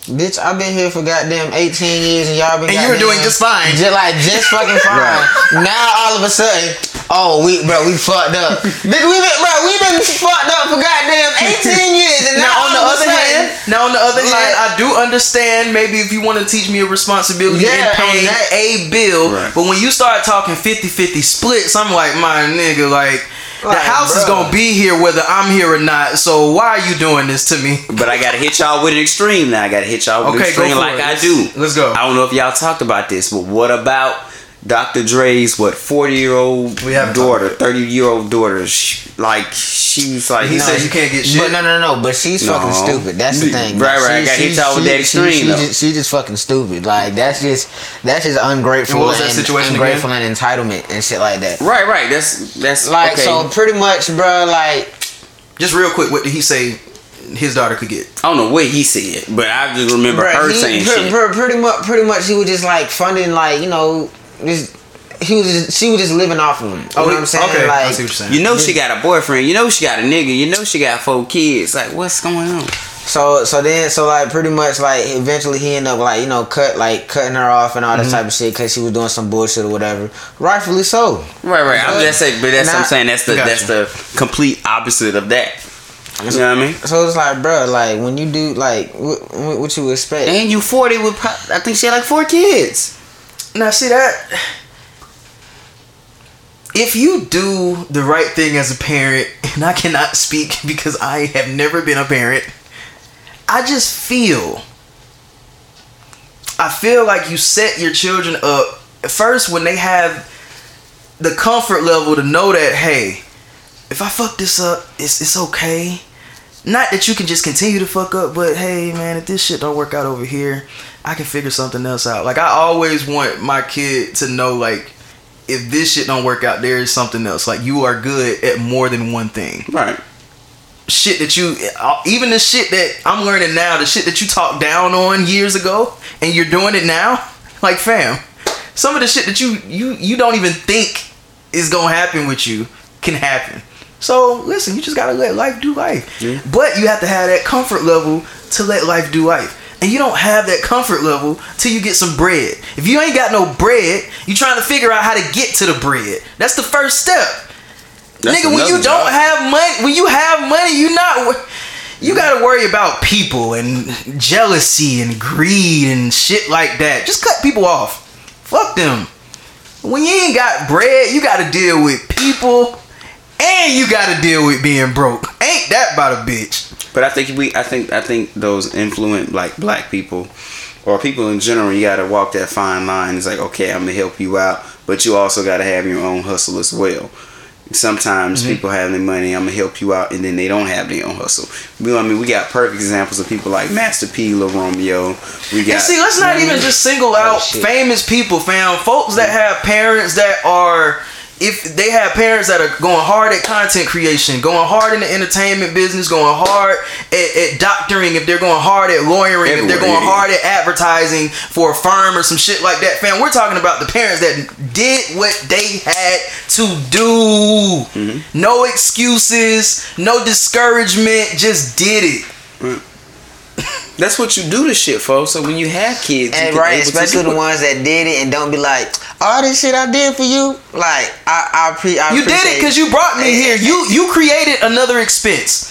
Bitch, I've been here for goddamn 18 years and y'all been And you were doing just fine. Just like just fucking fine. Now all of a sudden, oh we bro, we fucked up. Bitch, we been bro, we been fucked up for goddamn 18 years and now, Now on the all of a other sudden- hand, now on the other Like- hand, I do understand maybe if you want to teach me a responsibility Yeah, in paying that- a bill, Right. but when you start talking 50-50 splits, I'm like, my nigga, like the Like, house is gonna be here whether I'm here or not. So why are you doing this to me? But I gotta hit y'all with an extreme now. I gotta hit y'all with Okay, extreme like it. I Let's- do. let's go. I don't know if y'all talked about this, but what about Dr. Dre's what forty year old We haven't daughter, thirty year old daughter? She, like she was like He no, said you can't get shit. But no, no, no. But she's No. fucking stupid. That's the thing. Right, right. I She- gotta hit she- y'all with she- that extreme, She, though. just, she just fucking stupid. Like that's just that's just ungrateful. And what was that and situation ungrateful and entitlement and shit like that. Right, right. That's that's Like okay. so, pretty much, bro. Like Just real quick, what did he say his daughter could get? I don't know what he said, but I just remember Bruh, her he- saying pre- shit. pre- pretty much, pretty much, he was just like funding, like you know, this. He was, just, she was just living off of him. You know what I'm saying? Okay, like, I see what you're saying. You know she got a boyfriend. You know she got a nigga. You know she got four kids. Like what's going on? So so then so like pretty much like eventually he ended up like you know cut like cutting her off and all Mm-hmm. that type of shit because she was doing some bullshit or whatever. Rightfully so. Right, right. I'm just saying, but that's what I'm saying. That's the Gotcha. that's the complete opposite of that. You know what I mean? So it's like, bro, like when you do like what, what you expect. And you 40 with, pro- I think she had like four kids. Now see that if you do the right thing as a parent, and I cannot speak because I have never been a parent, I just feel I feel like you set your children up first when they have the comfort level to know that hey, if I fuck this up, it's it's okay. Not that you can just continue to fuck up, but hey man, if this shit don't work out over here, I can figure something else out. Like I always want my kid to know like if this shit don't work out, there is something else. Like you are good at more than one thing. Right. Shit that you even the shit that I'm learning now, the shit that you talked down on years ago and you're doing it now, like fam. Some of the shit that you you you don't even think is to happen with you can happen. So listen, you just got to let life do life. But you have to have that comfort level to let life do life. and you don't have that comfort level till you get some bread. If you ain't got no bread, you trying to figure out how to get to the bread. That's the first step. That's Nigga, when you another don't have money, when you have money, you not. You gotta worry about people and jealousy and greed and shit like that. Just cut people off. Fuck them. When you ain't got bread, you gotta deal with people and you gotta deal with being broke. Ain't that about a bitch? But I think we, I think, I think those influent like black people or people in general. You got to walk that fine line. It's like, okay, I'm gonna help you out, but you also got to have your own hustle as well. Sometimes Mm-hmm. people have their money. I'm gonna help you out, and then they don't have their own hustle. We, I mean, we got perfect examples of people like Master P, Lil Romeo. We got And see, let's not even just single out shit. famous people, fam. Folks that have parents that are, if they have parents that are going hard at content creation, going hard in the entertainment business, going hard at, at doctoring, if they're going hard at lawyering, if they're going yeah. hard at advertising for a firm or some shit like that, fam. We're talking about the parents that did what they had to do. Mm-hmm. No excuses, no discouragement, just did it. That's what you do to shit, folks. So when you have kids, And right, especially the ones that did it and don't be like, all this shit I did for you. Like I, I, pre- I You did it because you brought me here. You you created another expense.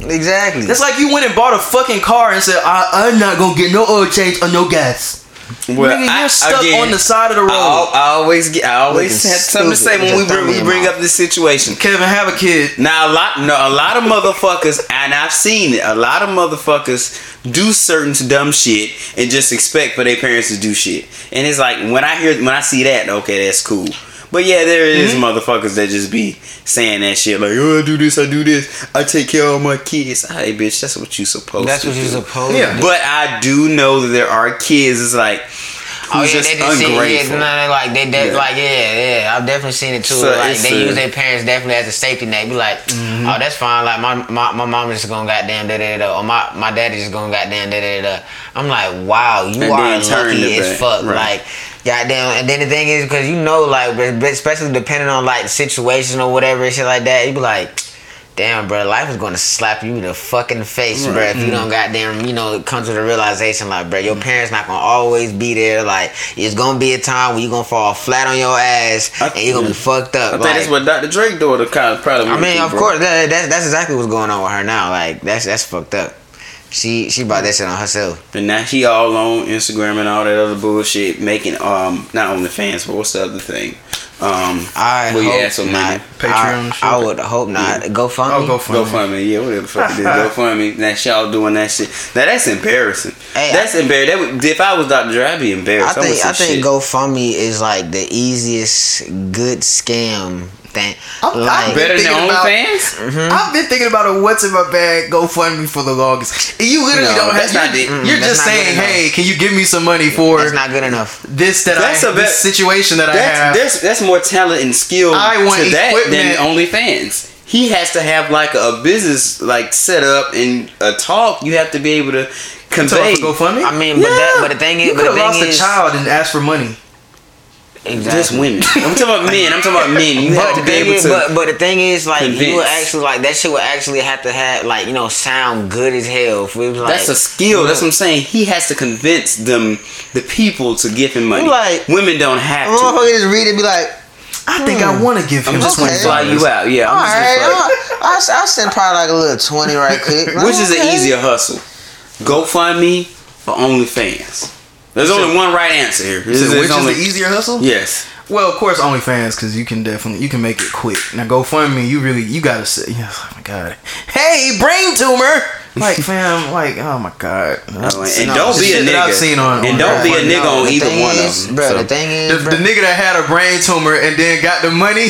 exactly. That's like you went and bought a fucking car and said, I, "I'm not gonna get no oil change or no gas." Well, Nigga, you're I- stuck again, on the side of the road. I, I always get. I always have something to say when we bring, we bring up this situation. Kevin, have a kid. Now a lot, no, a lot of motherfuckers, and I've seen it. A lot of motherfuckers do certain dumb shit and just expect for their parents to do shit. And it's like when I hear, when I see that, okay, that's cool. But yeah, there is Mm-hmm. motherfuckers that just be saying that shit like, oh, I do this, I do this, I take care of my kids. Hey, bitch, that's what you supposed That's what you're supposed Yeah. to do. But I do know that there are kids. It's like Oh yeah, just they just see, yeah, ungrateful. no, like they, de- Yeah. like yeah, yeah. I've definitely seen it too. So like they a- use their parents definitely as a safety net. Be like, Mm-hmm. oh, that's fine. Like my my, my mom is just gonna goddamn da da da, or my my daddy just gonna goddamn da da da. I'm like, wow, you And are lucky as fuck. right. Like. Goddamn, and then the thing is, because you know, like, especially depending on like the situation or whatever and shit like that, you be like, damn, bro, life is gonna slap you in the fucking face, bro, if you don't goddamn, you know, come to the realization, like, bro, your parents not gonna always be there. Like, it's gonna be a time when you gonna fall flat on your ass I- and you're gonna be fucked up. I up. think that's what Dr. Drake daughter kind of probably. I mean, of bro. course, that, that's that's exactly what's going on with her now. Like, that's that's fucked up. She she brought that shit on herself. And now she all on Instagram and all that other bullshit, making um not only fans, but what's the other thing? Um, I where hope add some not. money. Patreon I. I would hope not. Go fund I'll me. go for Go fund me, yeah, whatever the fuck it is. Go fund me. Now y'all doing that shit. Now that's embarrassing. Hey, that's embarrassing. That would, if I was Dr. Dre, I'd be embarrassed. I, think would I say think. GoFundMe is like the easiest good scam thing. I'm- I'm like better than thinking about- OnlyFans. I've been thinking about a what's in my bag GoFundMe for the longest. You literally No, don't have. that's not You're, the- you're Mm, just saying, "Hey, can you give me some money for that's not good enough. this that That's I a bit- this situation that I have?" that's that's more talent and skill I want to that than equipment. OnlyFans. He has to have like a business like set up and a talk. You have to be able to convey. Talking for GoFundMe. I mean, but that but the thing is, you but could the have thing lost is, a child and asked for money. Exactly. Just women. I'm talking about men. I'm talking about men. You have to be able is, to. but, but the thing is, like you would actually like that shit would actually have to have like you know sound good as hell. If it was like that's a skill. That's what I'm saying. He has to convince them, the people, to give him money. Like- Women don't have to. motherfucker just read it, and be like, I think I hmm. want to give him I'm just twenty gonna fly you out. Yeah, all I'm just right, gonna fly I'll, I'll, I'll send probably like a little twenty right quick. Which is an easier hustle? GoFundMe or OnlyFans? There's only one right answer here. There's- So there's which only- is the easier hustle? Yes. Well, of course, OnlyFans because you can definitely you can make it quick. Now GoFundMe, you really you gotta say, yeah, oh my god, hey, brain tumor, like fam, like oh my god. Oh, and don't be a nigga. I've seen on- and don't be a nigga on either one is, of them. Bro, So- the thing is, the bro, nigga that had a brain tumor and then got the money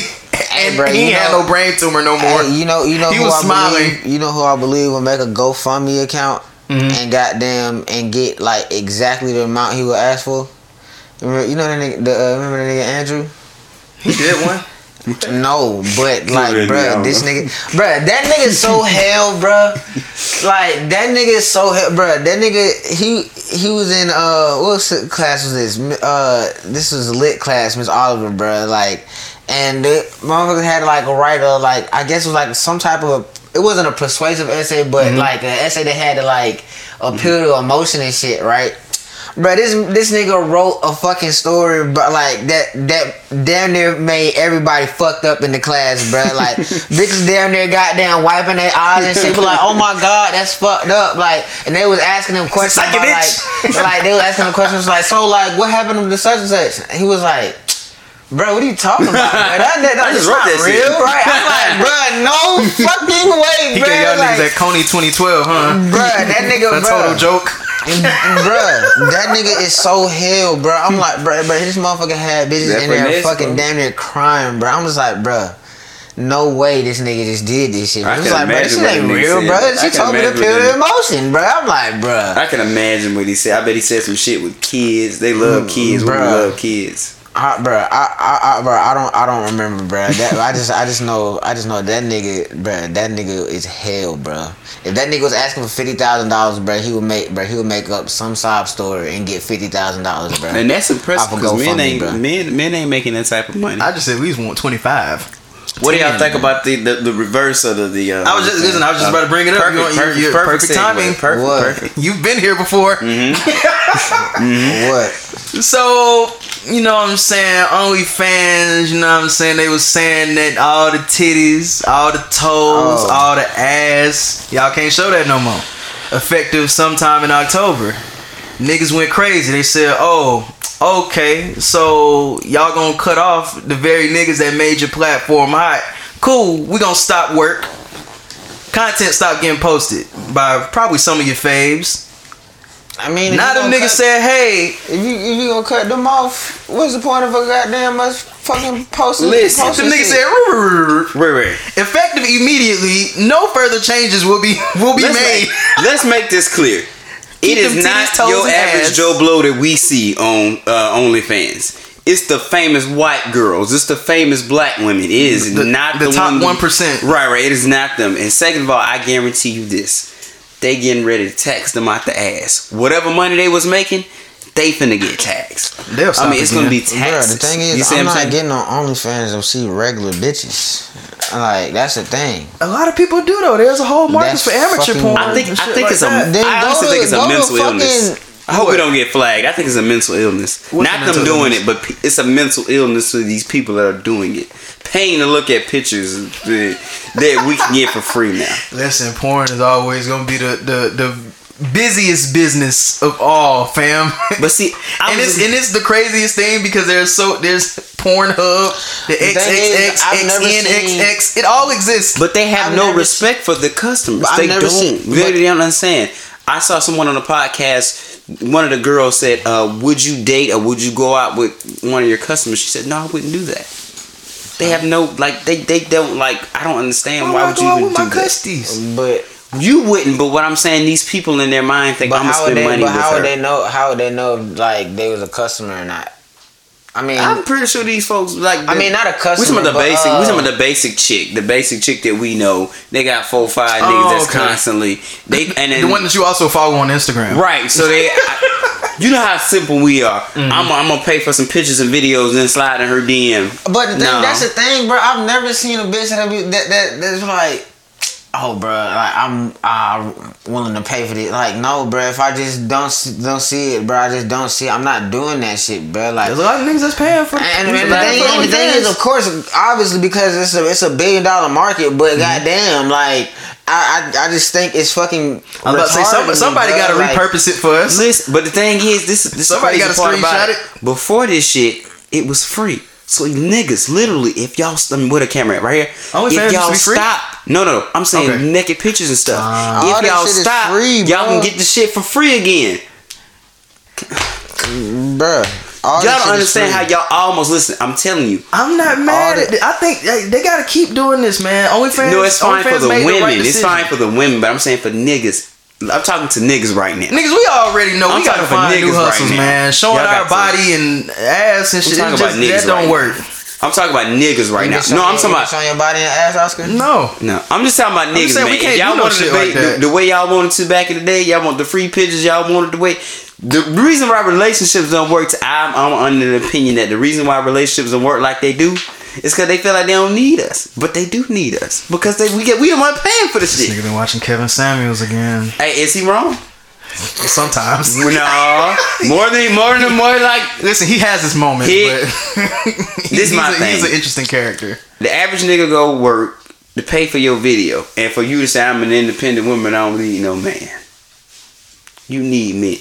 and bro, he had know- no brain tumor no more. Hey, you know, you know He who was I smiling. believe. You know who I believe will make a GoFundMe account Mm-hmm. and goddamn and get like exactly the amount he would ask for. Remember, you know the nigga, the, uh, remember the nigga Andrew? He did one. No, but like, don't. this nigga, bruh, that nigga so hell, bruh. Like that nigga is so hell, bruh. That nigga, he he was in uh, what class was this? Uh, this was lit class, Miss Oliver, bruh. Like, and the motherfucker had like a writer, like I guess it was like some type of it wasn't a persuasive essay, but Mm-hmm. like an essay that had to like appeal to emotion and shit, right? But this this nigga wrote a fucking story, but like that that damn near made everybody fucked up in the class, bro. Like bitches down there goddamn wiping their eyes and shit, but like, oh my god, that's fucked up. Like, and they was asking him questions about like, like they was asking him questions like, so like, what happened to the such and such? And he was like. Bro, what are you talking about? Bro? That, that, I that's not that shit. real, right? I'm like, bro, no fucking way, He gave y'all like, niggas that Kony 2012, huh? Bro, that nigga, A total joke. Bruh, that nigga is so hell, bro. I'm like, bruh, but this motherfucker had bitches That in there fucking bro. damn near crying, bro. I'm just like, bruh. No way this nigga just did this shit. I can like, bruh, this shit ain't what the nigga real, said. bruh. She told me to feel the emotion, bruh. I'm like, bruh. I can imagine what he said. I bet he said some shit with kids. They love mm, kids. We bruh. love kids. I, bruh, I, I, I, bruh, I don't, I don't remember, bruh. That, I just, I just know, I just know that nigga, bruh. That nigga is hell, bruh. If that nigga was asking for fifty thousand dollars, bruh, he would make, bruh, he would make up some sob story and get fifty thousand dollars, bruh. And that's impressive Off because men ain't bruh. men men ain't making that type of money. I just said we just want 25. What do y'all think about the, the, the reverse of the, the uh, I was just listen. I was just about to bring it up. Perfect, You want- perfect, you- perfect, perfect timing. Perfect, What? perfect. You've been here before. What? So, you know what I'm saying? OnlyFans, you know what I'm saying? They was saying that all the titties, all the toes, Oh. all the ass, y'all can't show that no more. Effective sometime in October. Niggas went crazy. They said, oh, okay, so y'all gonna cut off the very niggas that made your platform hot. Cool, we gonna stop work. Content stopped getting posted by probably some of your faves. I mean, you them niggas cut- said, hey, if you if you gonna cut them off, what's the point of a goddamn us fucking posting? Listen, posting them niggas said. Wait, wait. effective immediately. No further changes will be will be Let's made. make, let's make this clear. It is not toes, your average ass. Joe Blow that we see on uh, OnlyFans. It's the famous white girls. It's the famous black women. It is The- not the the, top one- 1%. Right, right. It is not them. And second of all, I guarantee you this: they getting ready to tax them out the ass. Whatever money they was making, they finna get taxed. They'll I mean, it's gonna be again. Taxes. the thing is, see I'm not I'm saying? getting on OnlyFans to see regular bitches. Like that's the thing. A lot of people do though. There's a whole market That's for amateur porn. I think I think like it's a. that. Then I honestly to- think it's a mental illness. I hope What? we don't get flagged. I think it's a mental illness. What's Not a them doing illness? it, but it's a mental illness to these people that are doing it. Paying to look at pictures that, that we can get for free now. Listen, porn is always gonna be the the the busiest business of all, fam. But see, and it's and it's the craziest thing because there's so there's Pornhub, the XXX, I've never XNXX, it all exists. But they have I've no respect for the customers. I've They never don't. seen- they but- don't understand. I saw someone on the podcast. One of the girls said, uh, "Would you date or would you go out with one of your customers?" She said, "No, I wouldn't do that." They have no like. They they don't like. I don't understand. Why, Why would you even with do my that? custies? But You wouldn't, but what I'm saying, these people in their mind think but I'm gonna how would spend they? money But with how her. would they know? How would they know like they was a customer or not? I mean, I'm pretty sure these folks like. I mean, not a customer. We customer. talking about the but, basic. we uh, talking about the basic chick, the basic chick that we know. They got four, five Oh, niggas that's okay. constantly they and then The one that you also follow on Instagram. right. So they, I, you know how simple we are. Mm-hmm. I'm, I'm gonna pay for some pictures and videos and then slide in her DM. But the thing, No. that's the thing, bro. I've never seen a bitch that be that that that's like, oh, bro, like I'm uh, willing to pay for this. Like, no, bro. If I just don't don't see it, bro, I just don't see. it. I'm not doing that shit, bro. Like. There's a lot of niggas that's paying for. And, and the thing, and the thing is, of course, obviously, because it's a it's a billion dollar market. But goddamn, like I, I I just think it's fucking. I'm about to say somebody, somebody got to Like, repurpose it for us. Listen, but the thing is, this this Somebody gotta screenshot it. Before this shit, it was free. So niggas, literally, if y'all, I mean, with a camera at right here, oh, OnlyFans if y'all stop, no, no, no, I'm saying Okay. naked pictures and stuff. Ah. all if y'all stop, free, y'all can get the shit for free again. bruh. all Y'all don't understand how y'all almost listen. I'm telling you. I'm not mad All at it. I think hey, they got to keep doing this, man. OnlyFans. No, it's fine for the made women. right it's decision. fine for the women, but I'm saying for niggas. I'm talking to niggas right now. Niggas, we already know I'm we gotta talking find new niggas right hustles, now. man. Showing our got to. body and ass and shit. I'm shit. talking It's about just, niggas that don't right work. now. I'm talking about niggas right You now. been No, I'm talking been about showing your body and ass, Oscar. No. No, I'm just talking about niggas, just saying man. If y'all do no wanted to like debate that. the, the way y'all wanted to back in the day, y'all want the free pictures, y'all wanted the way. The reason why relationships don't work, I'm, I'm under the opinion that the reason why relationships don't work like they do It's because they feel like they don't need us, but they do need us because they we get we don't paying for this This shit. nigga been watching Kevin Samuels again. Hey, is he wrong? Sometimes. No, more than more than more like Listen, he has his moments, He- but This he's, my a, he's an interesting character. the average nigga go work to pay for your video, and for you to say I'm an independent woman, I don't need no man. You need men.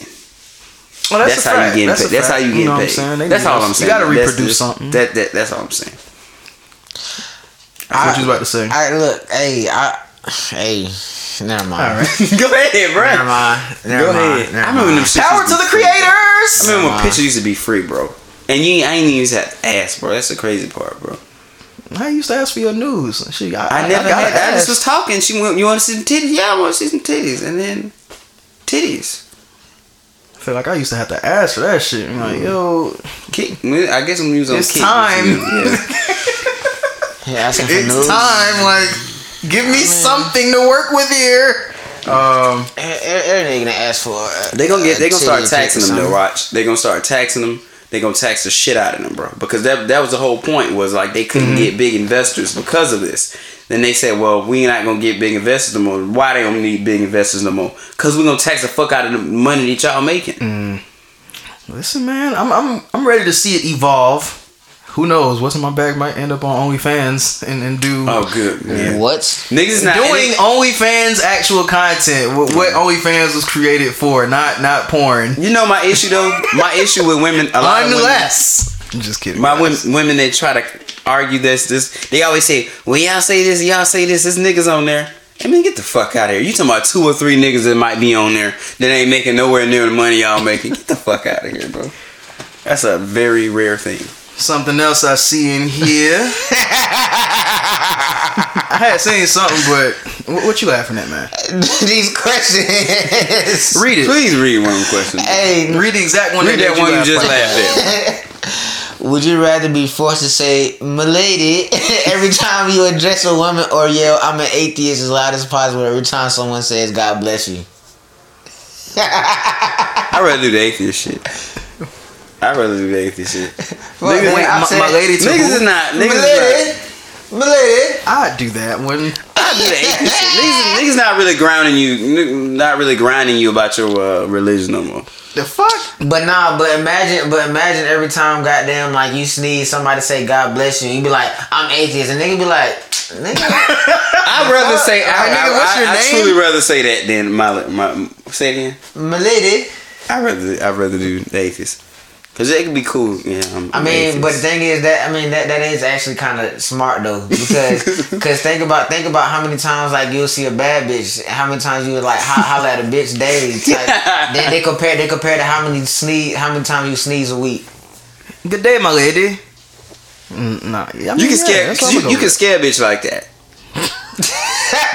Well, That's, a how fact. you get That's paid. That's how you get know what I'm paid. saying? That's need all. I'm saying. You gotta That's reproduce just- something. That, that that's all I'm saying. That's what you was about to say. I look, hey, I, hey, never mind. All right. Go ahead, bro. Never mind. Never Go mind. ahead. Never I remember them mind. Power to be the free. creators. I remember when pictures used to be free, bro. And you, ain't- I ain't even used to have to ask, bro. That's the crazy part, bro. I used to ask for your news. She, I, I never gotta had. I just was talking. She went, "You want to see some titties? Yeah, I want to see some titties." And then titties. I feel like I used to have to ask for that shit. I'm like, mm. yo, Kick. I guess I'm using It's kick. time. Yeah. Yeah, asking for it's news. time. Like, give me something to work with here. Um, Every nigga gonna ask for. uh, They gonna get. They gonna start taxing them. Though, watch. They gonna start taxing them. They gonna tax the shit out of them, bro. Because that that was the whole point. Was like they couldn't get big investors because of this. Then they said, well, we not gonna get big investors no more. Why they don't need big investors no more? Cause we gonna tax the fuck out of the money that y'all making. listen, man, I'm I'm I'm ready to see it evolve. Who knows? What's in my bag might end up on OnlyFans and, and do Oh, good. Yeah. What? Niggas not doing OnlyFans actual content. What, what OnlyFans was created for, not not porn. You know my issue though. My issue with women. A lot of women, Unless, I'm just kidding. my guys. women, women that try to argue this, this, they always say, "Well, y'all say this, y'all say this. This niggas on there." I mean, get the fuck out of here. You talking about two or three niggas that might be on there that ain't making nowhere near the money y'all making? Get the fuck out of here, bro. That's a very rare thing. Something else I see in here. I had seen something, but what, what you laughing at, man? These questions. Read it. Please read one of the questions. Hey, Read the exact one. read that one you laughed just laughed at. would you rather be forced to say "milady" every time you address a woman, or yell "I'm an atheist" as loud as possible every time someone says "God bless you"? I'd rather do the atheist shit. I'd rather do the atheist shit. Well, Niggas, wait, I'm my, saying- my lady to niggas who? is not. Niggas is not. Milady, milady. I'd do that one. I do the atheist shit. Niggas, niggas not really grounding you, not really grinding you about your uh, religion no more. The fuck? But nah, but imagine, but imagine every time, goddamn, like you sneeze, somebody say "God bless you," you be like, "I'm atheist," and nigga be like, "Nigga, I'd rather say, I, Alright, nigga, what's I, your I name? truly rather say that than my, my say it again. milady." I rather I'd rather do atheist because it could be cool. Yeah, I'm, I mean, atheist. but the thing is that I mean that that is actually kind of smart though because because think about think about how many times like you'll see a bad bitch, how many times you would like ho- holler at a bitch daily. Type. then they compare they compare to how many sneeze how many times you sneeze a week. Good day, my lady. Mm, nah, I mean, you can yeah, scare you, you can scare a bitch like that.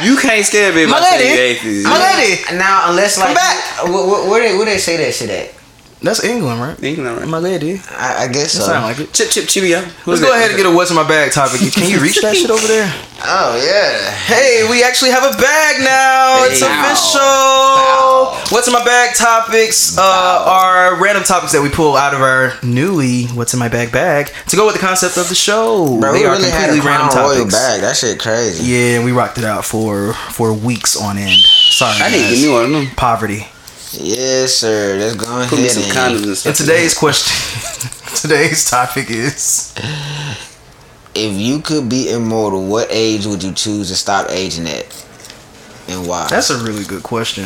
you can't scare a bitch My by lady. My lady. Now unless like back. where, where, where they where they say that shit at? That's England, right? England, right? My lady. I, I guess That so. sound like it. Chip chip chibia. Let's go ahead and get a what's in my bag topic. Can you reach that shit over there? oh yeah. Hey, we actually have a bag now. It's Hey. official. What's in my bag topics uh, are random topics that we pull out of our newly What's in my bag bag to go with the concept of the show. Bro, they we are really had a completely random Crown Royal topics. bag. That shit crazy. Yeah, we rocked it out for for weeks on end. Sorry, I need to guys. give me one poverty. Yes, sir. Let's go ahead Put me some and condoms and And stuff. today's question, today's topic is If you could be immortal, what age would you choose to stop aging at, and why? that's a really good question.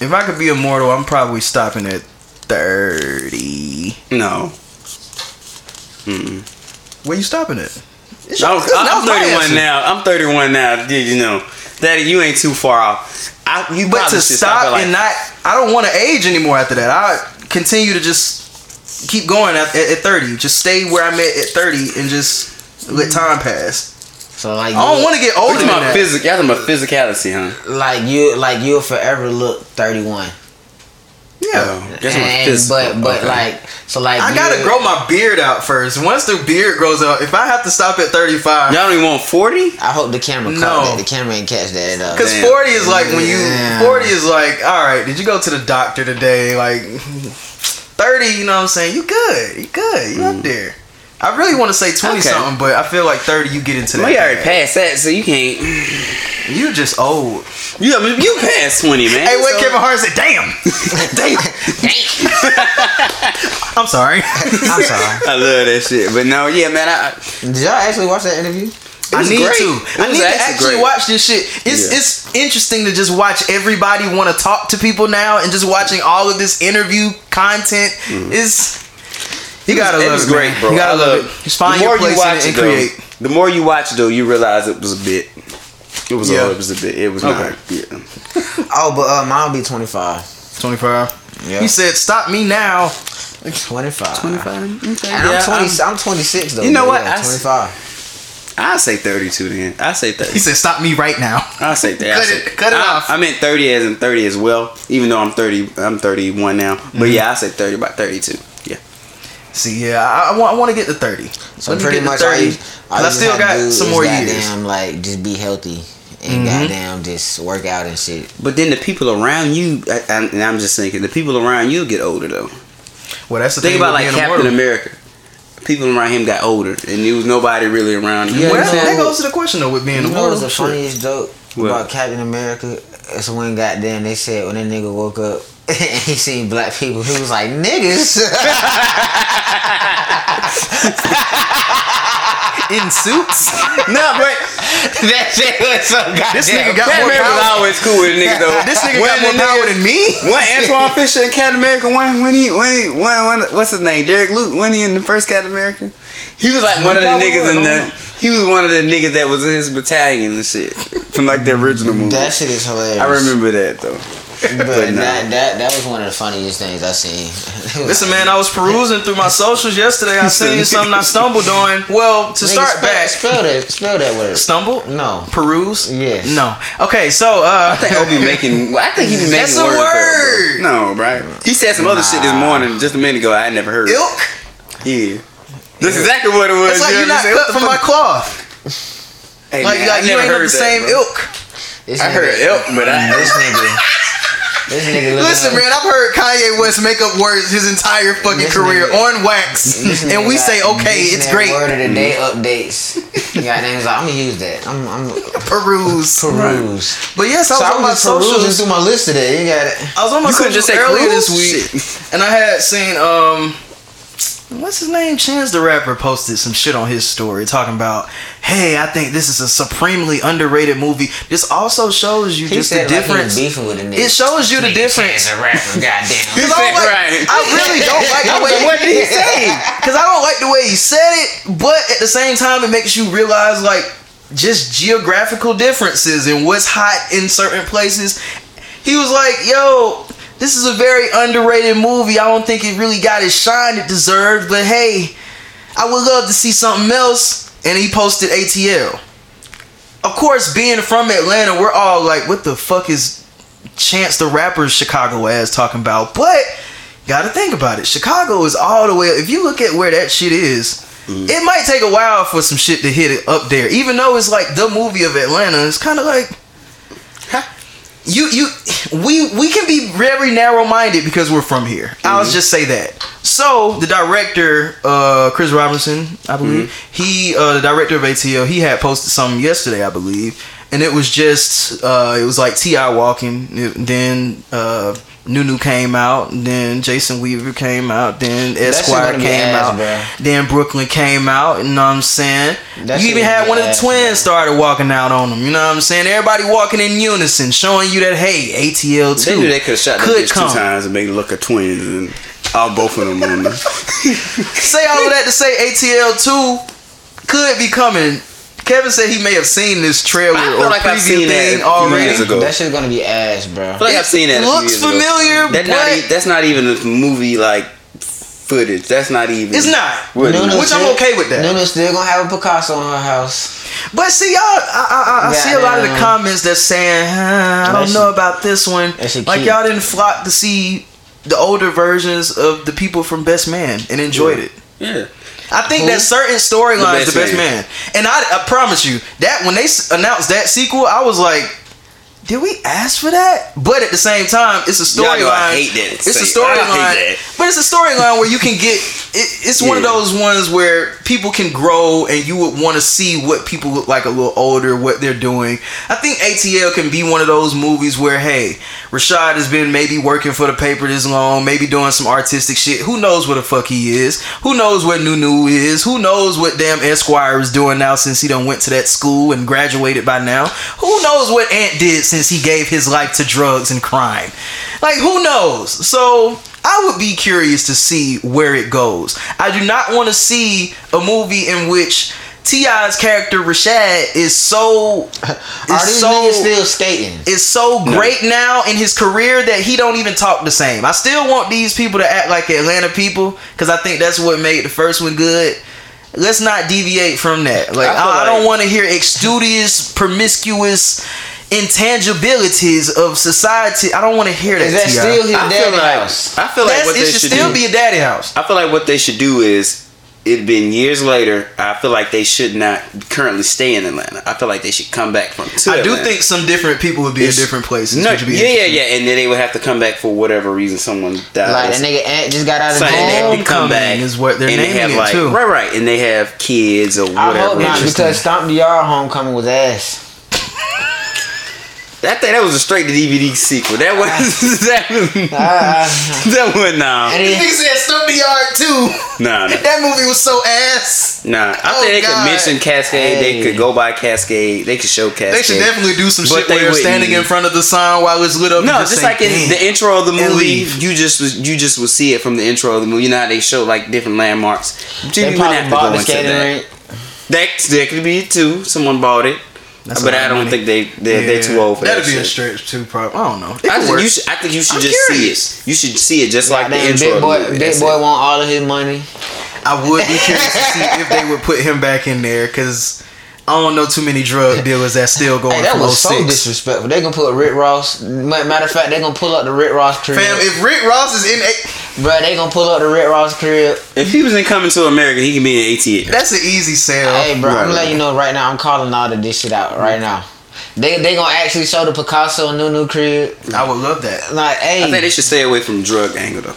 If I could be immortal, I'm probably stopping at thirty. no. Where you stopping at? I'm, I'm 31 now. I'm 31 now. Did you know? Daddy, you ain't too far off. I, you But to stop at, like, and not, I don't want to age anymore after that. I continue to just keep going at, at, at 30. Just stay where I'm at at 30 and just let time pass. so like I don't want to get We're older talking than about that. physic. Y'all talking about physicality, huh? like you like you'll forever look 31 Yeah. Oh, that's my and, physical. but but Okay. like so like I gotta grow my beard out first. Once the beard grows out, if I have to stop at 35, Y'all don't even want 40? I hope the camera No. caught that. The camera ain't catch that at all. Because Damn. 40 is like when you, Damn. 40 is like, all right, did you go to the doctor today? Like, 30, you know what I'm saying? You good. You good. You Mm. up there. I really want to say twenty Okay. something, but I feel like thirty. You get into that. Well, you already passed that, so you can't. You just old. You, I mean, you passed twenty, man. Hey, what So- Kevin Hart said? Damn. Damn. I'm sorry. I'm sorry. I love that shit, but no, yeah, man. I, Did y'all actually watch that interview? I need great. to. It I need to actually actually great. watch this shit. It's Yeah. it's interesting to just watch everybody want to talk to people now, and just watching all of this interview content is. You gotta Mm. it love was it, great, man. bro. You gotta I love love it. Just find the your more you place in watch it and create. though, the more you watch though, you realize it was a bit. It was Yeah. all. It was a bit. It was Okay. not. Yeah. Oh, but uh, mine will be 25. Twenty five. Yeah. He said, "Stop me now." 25. Twenty-five. Okay. And yeah, I'm 20. I'm- I'm, 26 though. You know what? Yeah, I s- 25. I say thirty-two. Then I say 30. He said, "Stop me right now." I say that. I Cut say- it- cut it I, off. I meant thirty as in thirty as well. Even though I'm thirty, I'm thirty-one now. Mm-hmm. But yeah, I say thirty by thirty-two. Yeah. See, yeah, I, I want, I want to get to thirty. So Let me pretty much all you, 30, all 'cause I you still just have to got some more years. goddamn, like just be healthy and mm-hmm. goddamn just work out and shit. But then the people around you, I, I, and I'm just thinking, the people around you get older though. Well, that's the Think thing about like Captain immortal. America. People around him got older, and there was nobody really around. Yeah, Well, understand? that goes to the question though with being You know immortal. what's the funniest joke What? about Captain America? It's when goddamn they said when that nigga woke up and he seen black people, he was like niggas. in suits. no, but that shit was so goddamn. This nigga got Captain more America was always cool with the nigga though. This nigga When got more the power than me. When Antwone Fisher in Captain America, when when he when he when, when what's his name? Derek Luke. When he in the first Captain America, he was like one of the niggas in I the. don't He was one of the niggas that was in his battalion and shit from like the original movie. That shit is hilarious. I remember that though. But But no. that, that that was one of the funniest things I seen. Listen, man, I was perusing through my socials yesterday. I seen something I stumbled on. Well, to Nigga, start spell, back, spell that spell that word. stumble, No. peruse. Yes. No. Okay, so uh, I think Obi making. well, I think he be making That's a words word. No, right? He said some other shit this morning just a minute ago. I had never heard. It. Ilk. Yeah. That's exactly what it was. It's like you you're not what cut from my cloth. Hey, Like, man, like you ain't of heard the that, same bro. ilk. This I nigga- heard ilk, but I This nigga. This nigga Listen, man, I've heard Kanye West make up words his entire fucking This career nigga- on wax, and we got say, okay, it's dictionary great. Word of the day updates. Goddamn, he's like, I'm gonna use that. I'm, I'm Peruse. peruse. But yes, I So was I on my was just perusing socials. through my list today. You got it. I was on my You couldn't socials just say earlier this week, and I had seen um, what's his name? Chance the rapper posted some shit on his story talking about, hey, I think this is a supremely underrated movie. This also shows you He just the said like he was difference. beefing with. It shows you the difference. As a rapper, goddamn. Cause I, like, Right. I really don't like the way What did he say? Cause I don't like the way he said it, but at the same time, it makes you realize like just geographical differences and what's hot in certain places. He was like, "Yo, this is a very underrated movie. I don't think it really got its shine it deserved, but hey, I would love to see something else." And he posted ATL. Of course, being from Atlanta, we're all like, "What the fuck is Chance the Rapper's Chicago ass talking about?" But gotta think about it. Chicago is all the way. If you look at where that shit is, mm. it might take a while for some shit to hit it up there. Even though it's like the movie of Atlanta, it's kind of like you you we we can be very narrow minded because we're from here. I'll just say that. So the director, uh, Chris Robinson, I believe, he uh, the director of ATL, he had posted something yesterday, I believe, and it was just uh, it was like T.I. walking, it- then uh, Nunu came out, then Jason Weaver came out, then Esquire came ass, out, bruh. then Brooklyn came out. You know what I'm saying? That you even had one of the twins started walking out on them. You know what I'm saying? Everybody walking in unison, showing you that hey, ATL two They knew they could have shot could come. two times and make it look a twins and all both of them on the. Say all of that to say ATL two could be coming. Kevin said he may have seen this trailer I feel or like I've preview seen thing a few already. years ago. That shit's gonna be ass, bro. I feel like I've seen that. looks years familiar, That's not. but- e- That's not even a movie like footage. That's not even. It's not. What- Nunu Which I'm okay with that. Nunu's still gonna have a Picasso in her house. But see, y'all, I, I, I- I see a lot of the comments that's saying, huh, I don't shit- know about this one. Like y'all didn't flock to see the older versions of the people from Best Man and enjoyed it. Yeah. I think Who? that certain storylines, the The best Best man. and I, I promise you that when they s- announced that sequel, I was like, did we ask for that? But at the same time, it's a Y'all I storyline. hate that. It's a Say- I storyline, but it's a storyline where you can get. It, it's one of those ones where people can grow, and you would want to see what people look like a little older, what they're doing. I think ATL can be one of those movies where, hey, Rashad has been maybe working for the paper this long, maybe doing some artistic shit. Who knows what the fuck he is? Who knows what Nunu is? Who knows what damn Esquire is doing now since he done went to that school and graduated by now? Who knows what Ant did since he gave his life to drugs and crime? Like, who knows? So, I would be curious to see where it goes. I do not want to see a movie in which T.I.'s character Rashad is so Are is these so niggas still skating? is so great now in his career that he don't even talk the same. I still want these people to act like Atlanta people because I think that's what made the first one good. Let's not deviate from that. Like I feel I, I don't like- want to hear extudious, promiscuous intangibilities of society. I don't want to hear that. Is that T.I. still his I feel daddy like house? I feel like That's- what it they should should still do. be a daddy house. I feel like what they should do is it been years later. I feel like they should not currently stay in Atlanta. I feel like they should come back from. To I do think some different people would be It's- in different places. No, which would be yeah, yeah, yeah, and then they would have to come back for whatever reason. Someone died. Like or that nigga Ant just got out of something. jail. And they come Homecoming back is what they're and they have it, like, too. Right, right, and they have kids or I whatever. hope not because Stomp the Yard Homecoming was ass. I think that was a straight to DVD sequel. That was that was Ah, that was nah and then, said Stomp the Yard too. nah nah. That movie was so ass. Nah, I Oh, think they God. could mention Cascade. They could go by Cascade. They could show Cascade. They should definitely do some But shit they where they're standing in front of the sign while it's lit up. No, and just like in the intro of the movie, you just was you just will see it from the intro of the movie. You know how they show like different landmarks. You they wouldn't probably bought the skating that. rink. That that could be it too. Someone bought it, That's but I don't money. think they they're, they're too old for That'd that. be a stretch too. Probably. I don't know. I, could think you should, I think you should I'm just curious. see it. You should see it just like the Goddamn, intro. Big Boy, movie. Big That's Boy it. want all of his money. I would be curious to see if they would put him back in there because I don't know too many drug dealers that still going Hey, that was so 06. disrespectful. They gonna put Rick Ross. Matter of fact, they gonna pull up the Rick Ross crib. Fam, if Rick Ross is in, a- Bruh, they gonna pull up the Rick Ross crib. If he was in Coming to America, he can be in ATL. that's an easy sell. Hey, bro, Right, I'm right. letting you know right now. I'm calling all of this shit out right now. They they gonna actually show the Picasso new new crib. I would love that. Like, hey, I think they should stay away from drug angle though.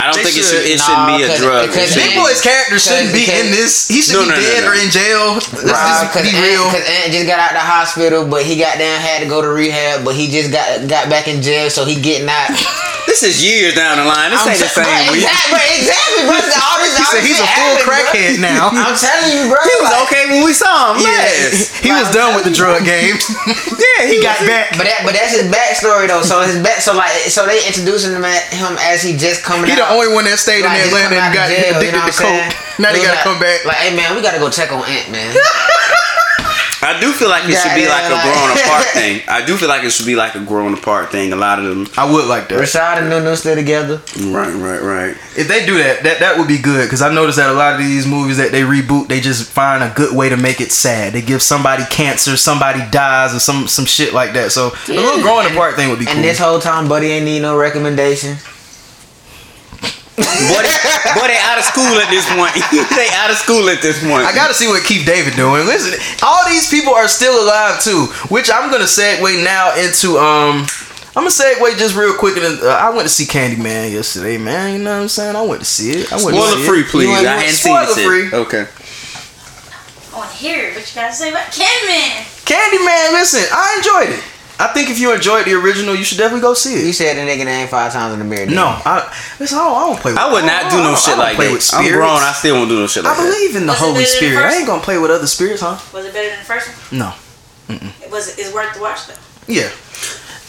I don't They think it should. should. It Nah, shouldn't be a drug. because It Big Boy's character shouldn't be in this. He should No, be no, no, dead no. or in jail. Let's Right, just cause be Ant, real. Cause Ant just got out of the hospital, but he got down had to go to rehab, but he just got got back in jail, so he getting out. This is years down the line. This I'm ain't the same bro, week. exactly, bro, exactly, bro. All this, He said he's a full happened, bro. crackhead now. I'm telling you, bro. He was like- okay when we saw him. Yeah, last. he was Like, done with the drug game. Yeah, he got back. But that, but that's his backstory though. So his back, so like, so they introducing him, at, him as he just coming He out. the only one that stayed Like, in Atlanta and got jail, you addicted know to coke. Now they gotta like- come back. Like, hey man, we gotta go check on Ant, man. I do feel like it should be like a like- growing apart thing. I do feel like it should be like a growing apart thing. A lot of them. I would like that. Rashad and Nunu still together. Right, right, right. If they do that, that that would be good because I noticed that a lot of these movies that they reboot, they just find a good way to make it sad. They give somebody cancer, somebody dies, or some some shit like that. So a little growing apart thing would be cool. And this whole time, Buddy ain't need no recommendation. Boy, they, boy, they out of school at this point. they out of school at this point. I gotta see what Keith David doing. Listen, all these people are still alive too, which I'm gonna segue now into. Um, I'm gonna segue just real quick. And uh, I went to see Candyman yesterday, man. You know what I'm saying? I went to see it. I went to Spoiler see free, it. please. You I ain't- hadn't seen it. free. Okay. I want to hear it, what you gotta say about Candyman. Candyman, listen, I enjoyed it. I think if you enjoyed the original, you should definitely go see it. You said the nigga name five times in the mirror. didn't No, you? I listen. I don't, I don't play. With, I would not do don't- no shit like that. I'm grown. I still won't do no shit like that. I believe in the Was Holy better than the Spirit. I ain't gonna play with other spirits, huh? Was it better than the first one? No. It was. It's worth the watch though. Yeah.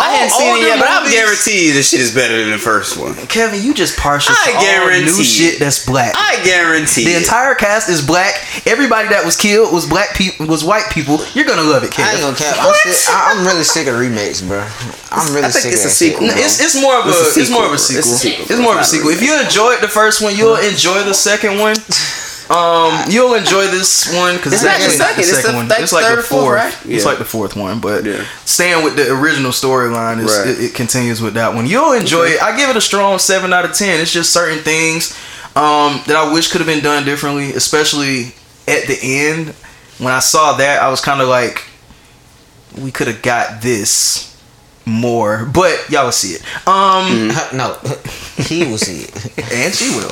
That. I hadn't oh, seen it older yet, but I movies- guarantee you this shit is better than the first one. Kevin, you just partial I to all guarantee new it. shit that's black. I guarantee. the it. entire cast is black. Everybody that was killed was black people. Was white people. You're gonna love it, I ain't Kevin. gonna cap. I'm, sick, I, I'm really sick of remakes, bro. I'm really I think sick it's of a that shit. sequel. It's, it's more of a, It's a it's more of a sequel. sequel. It's a sequel. It's more of a It's not a sequel. If you enjoyed the first one, you'll enjoy the second one. Um, you'll enjoy this one because It's it's, actually not the second, it's the- one. It's like third the fourth, right? It's Yeah. like the fourth one, but Yeah. staying with the original storyline, Right. it, it continues with that one. You'll enjoy it. I give it a strong seven out of ten. It's just certain things um, that I wish could have been done differently, especially at the end. When I saw that, I was kind of like, we could have got this more, but y'all will see it. Um, no, he will see it. and she will.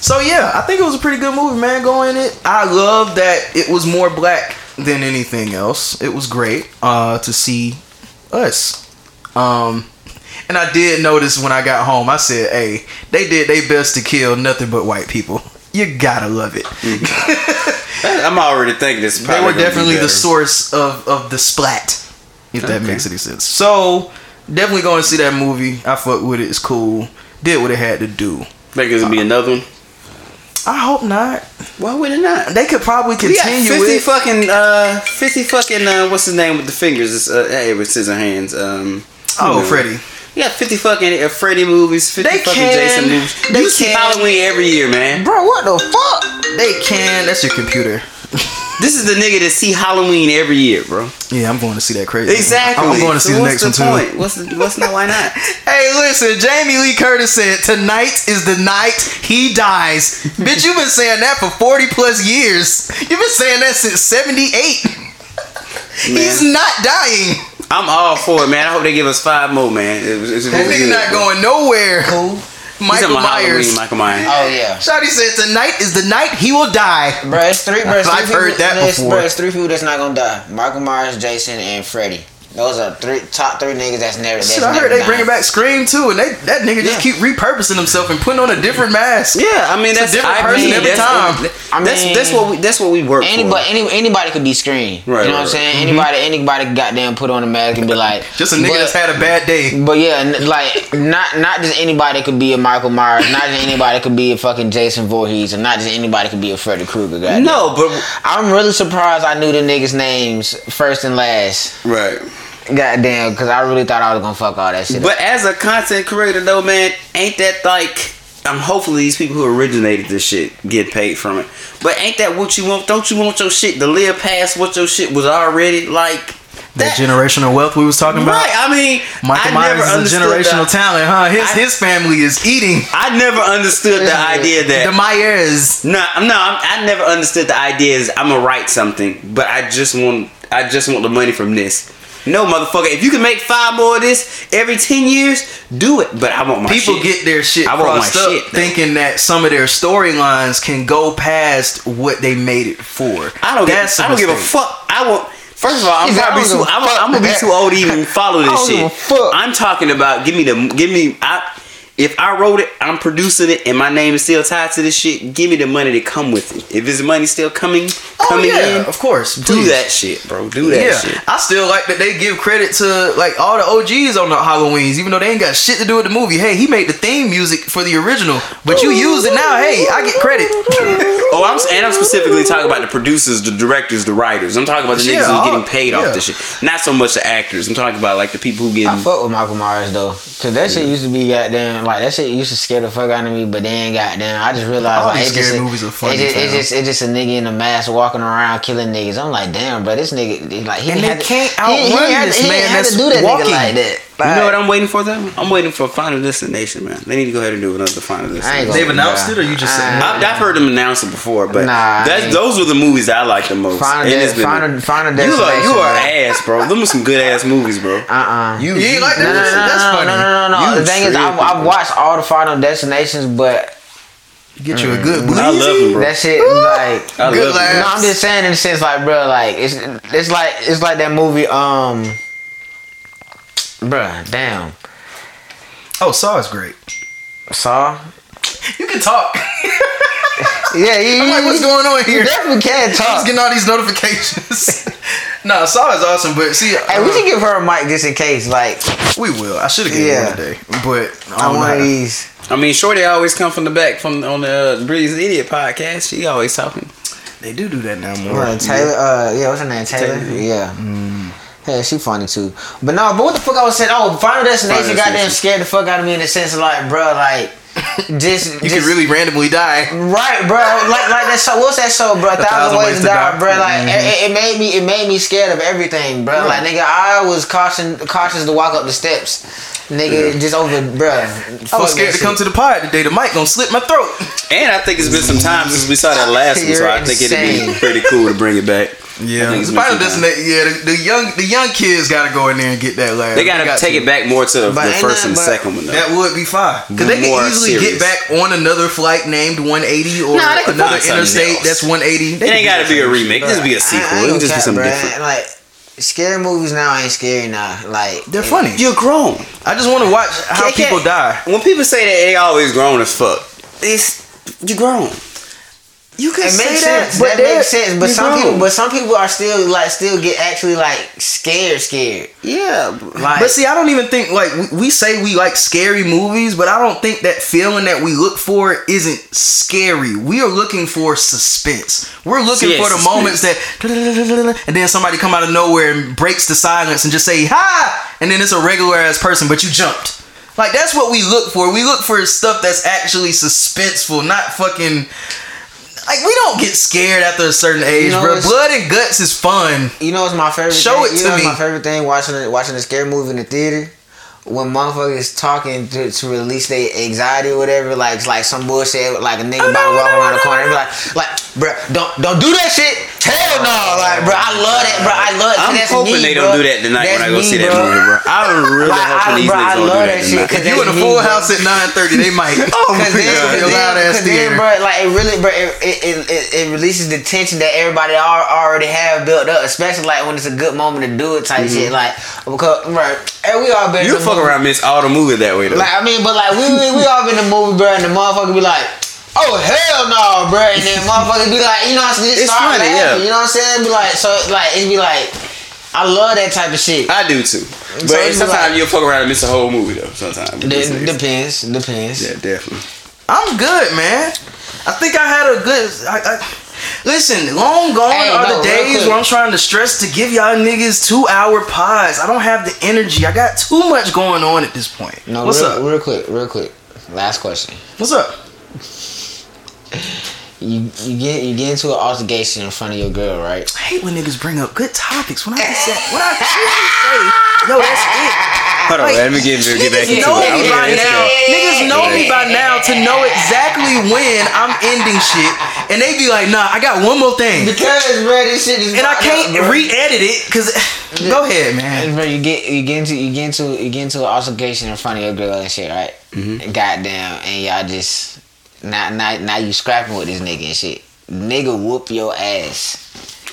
So yeah, I think it was a pretty good movie, man. Going it, I love that it was more black than anything else. It was great uh, to see us. Um, and I did notice when I got home, I said, "Hey, they did their best to kill nothing but white people." You gotta love it. I'm already thinking this. is they were gonna be definitely the source of of the splat, if that Okay. makes any sense. So definitely going to see that movie. I fuck with it. It's cool. Did what it had to do. Think it's gonna be another one? I hope not. Why would it not? They could probably We got continue 50 it. fucking, uh, 50 fucking, uh, what's his name with the fingers? It's, uh, hey, with scissor hands. Um, Oh. Freddy. Yeah, 50 fucking uh, Freddy movies, 50 They fucking can. Jason movies. They you see can. Halloween every year, man. Bro, what the fuck? They can. That's your computer. This is the nigga that see Halloween every year, bro. Yeah, I'm going to see that crazy. Exactly. I'm going to So see the what's next one the too. point? What's the, what's not? Why not? Hey, listen, Jamie Lee Curtis said tonight is the night he dies. Bitch, you've been saying that for 40 plus years. You've been saying that since 78. He's not dying. I'm all for it, man. I hope they give us five more, man. It was, it was That really nigga good, not bro. going nowhere. Who? He's Michael Myers. Halloween, Michael Myers. Oh yeah. Shotty said tonight is the night he will die. Bro, it's three. Bro, it's I've three heard people, that it's, before. Bro, it's three people that's not gonna die: Michael Myers, Jason, and Freddy. Those are three top three niggas that's never. That's Shit, I heard they died. bringing back Scream too, and they that nigga just Yeah. keep repurposing himself and putting on a different mask. Yeah, I mean It's a that's different I person mean, every that's, time. I that's mean- that's what we that's what we work Anybody, for. any, anybody could be Scream. Right, you know what I'm right. saying? Mm-hmm. Anybody, anybody could goddamn put on a mask and be like, Just a nigga but, that's had a bad day. But yeah, like not not just anybody could be a Michael Myers, not just anybody could be a fucking Jason Voorhees, and not just anybody could be a Freddy Krueger. Goddamn. No, but I'm really surprised I knew the niggas' names first and last. right. Goddamn, because I really thought I was gonna fuck all that shit. up. But as a content creator, though, man, ain't that like? I'm hopefully these people who originated this shit get paid from it. But ain't that what you want? Don't you want your shit to live past what your shit was already like? That generational wealth we was talking about. Right. I mean, Michael I Myers never is a generational the, talent, huh? His I- his family is eating I never understood the idea that the Myers. No, no, I'm, I never understood the idea is I'm gonna write something, but I just want I just want the money from this. No, motherfucker, if you can make five more of this every ten years, do it. But I want my People shit. get their shit I want my crossed up shit, though. thinking that some of their storylines can go past what they made it for. I don't. That's Give, I don't give a fuck. I want. First of all, I'm He said, probably too. don't give a I'm. I'm gonna be too old to even follow I this don't give a shit. fuck. I'm talking about. Give me the. Give me. I. If I wrote it, I'm producing it, and my name is still tied to this shit. Give me the money to come with it. If it's money still coming, Oh, coming yeah, in, of course. do please. that shit, bro. Do that yeah, shit. I still like that they give credit to like all the OGs on the Halloweens, even though they ain't got shit to do with the movie. Hey, he made the theme music for the original, but you use it now. Hey, I get credit. Oh, I'm and I'm specifically talking about the producers, the directors, the writers. I'm talking about the Yeah, niggas who's getting uh, paid yeah. off this shit. Not so much the actors. I'm talking about like the people who get. I getting. fuck with Michael Myers though, cause that shit used to be goddamn like that shit used to scare the fuck out of me. But then goddamn, I just realized All like it's just scary a- movies are funny, It's just, it's just it's just a nigga in a mask walking around killing niggas. I'm like, damn, bro, this nigga like he And didn't they have to- can't he- he outrun ain't had to- this he ain't man had to that's do that walking. nigga like that. You know what I'm waiting for them? I'm waiting for Final Destination, man. They need to go ahead and do another Final Destination. They've announced Bruh. it, or you just I- saying? I've, I've heard them announce it before, but Nah, I those were the movies that I like the most. Final And Des- it's been- Final- Final you are, you are bro. ass, bro. Them are some good ass movies, bro. uh-uh. You, ain't like that? No, no, no, no, That's no, funny. no, no, no, no. You The thing is, I've, I've watched all the Final Destinations, but Get you a good I love them, bro. that shit like. I Good love laugh. No, I'm just saying in the sense like, bro, like it's it's like it's like that movie, um, bruh, damn, Oh, Saw is great. Saw. You can talk. Yeah, you, I'm like, what's going on You here? definitely can I was talk. getting all these notifications. nah, Saw is awesome, but see, Hey, we uh, should give her a mic just in case. Like, we will. I should have given Yeah. one today, but I I don't know want how. these. I mean, Shorty always come from the back from on the uh, Breeze Idiot podcast. She always talking. They do do that now more. Uh, Taylor, uh, yeah, what's her name? Taylor. Taylor. Yeah. Mm. Yeah, she funny too. But no, but what the fuck I was saying? Oh, Final Destination Final goddamn Destination. scared the fuck out of me in the sense of like, bro, like, just, You just could really randomly die. Right, bro. Like, like that show. What's that show, bro? A thousand, ways to die, bro. Like, Mm-hmm. it, it made me, it made me scared of everything, bro. Like, nigga, I was caution, cautious to walk up the steps, nigga. Just over, bro. I was scared to come to the pod today. The mic gonna slit my throat. And I think it's been some time since we saw that last one, so I think it'd be pretty cool to bring it back. Yeah, think it's it's Final. Destination. Yeah, the, the young the young kids got to go in there and get that last. They gotta take it back more to the, But the first and the nothing but- second one though. That would be fine because they can easily serious. get back on another flight named 180 or Nah, another interstate that's 180. it ain't gotta be a remake. Just be a sequel. It can gonna just be cap, something bruh. different. Like scary movies now ain't scary now. Like They're funny. You're grown. I just want to watch how people die. When people say that they always grown as fuck, it's you grown. You can It say makes that, sense. but that makes sense. But some grown. people, but some people are still like still get actually like scared, scared. Yeah, Like, But see, I don't even think like we, we say we like scary movies, but I don't think that feeling that we look for isn't scary. We are looking for suspense. We're looking Yeah, for the suspense. moments that and then somebody come out of nowhere and breaks the silence and just say hi, and then it's a regular ass person, but you jumped. Like that's what we look for. We look for stuff that's actually suspenseful, not fucking. Like we don't get scared after a certain age, know, bro. Blood and guts is fun. you know what's my favorite? Show thing? it you to know what's me. My favorite thing watching a, watching a scary movie in the theater. When motherfuckers talking to, to release their anxiety or whatever, like like some bullshit, like a nigga oh, about to walk around the corner, and be like, like, bro, don't don't do that shit. Hell no, like, bro, I love that, bro. I love. It. I'm that's hoping me, they bro. don't do that tonight That's when I go me, see that bro. movie, bro. I'm really Like, hoping I- these bro, I niggas don't do that that shit, tonight. If you in a me, full bro. house at 9:30, they might. Oh my Cause then, god, cause a loud then, ass cause then, bro, like it really, bro, it, it, it, it, it releases the tension that everybody al- already have built up, especially like when it's a good moment to do it type mm-hmm. shit. Like because, bro, and we all been. You fuck movie. around, miss all the movie that way though. Like I mean, but like we we, we all been in the movie, bro, and the motherfucker be like. Oh hell no, bro! And then motherfucker be like, you know, what I'm saying, It's just start funny, laughing, yeah. You know what I'm saying? Be like, so like it'd be like, I love that type of shit. I do too. But So sometimes like- you'll fuck around and miss a whole movie though. Sometimes. D- depends, depends. Yeah, definitely. I'm good, man. I think I had a good. I, I, listen, long gone Hey, are no, the days where I'm trying to stress to give y'all niggas two hour pods. I don't have the energy. I got too much going on at this point. No, What's real, up? real quick, real quick. Last question. What's up? You you get you get into an altercation in front of your girl, right? I hate when niggas bring up good topics. When I just say, when I truly say, yo, that's it. Hold on, let me get, get back Niggas into know it. me by now. go. Niggas know me by now to know exactly when I'm ending shit, and they be like, "Nah, I got one more thing," Because bro, this shit is and I can't re-edit it because. Go ahead, man. And bro, you get you get into you get into you get into an altercation in front of your girl and shit, right? Mm-hmm. Goddamn, and y'all just now now now you scrapping with this nigga and shit. Nigga whoop your ass.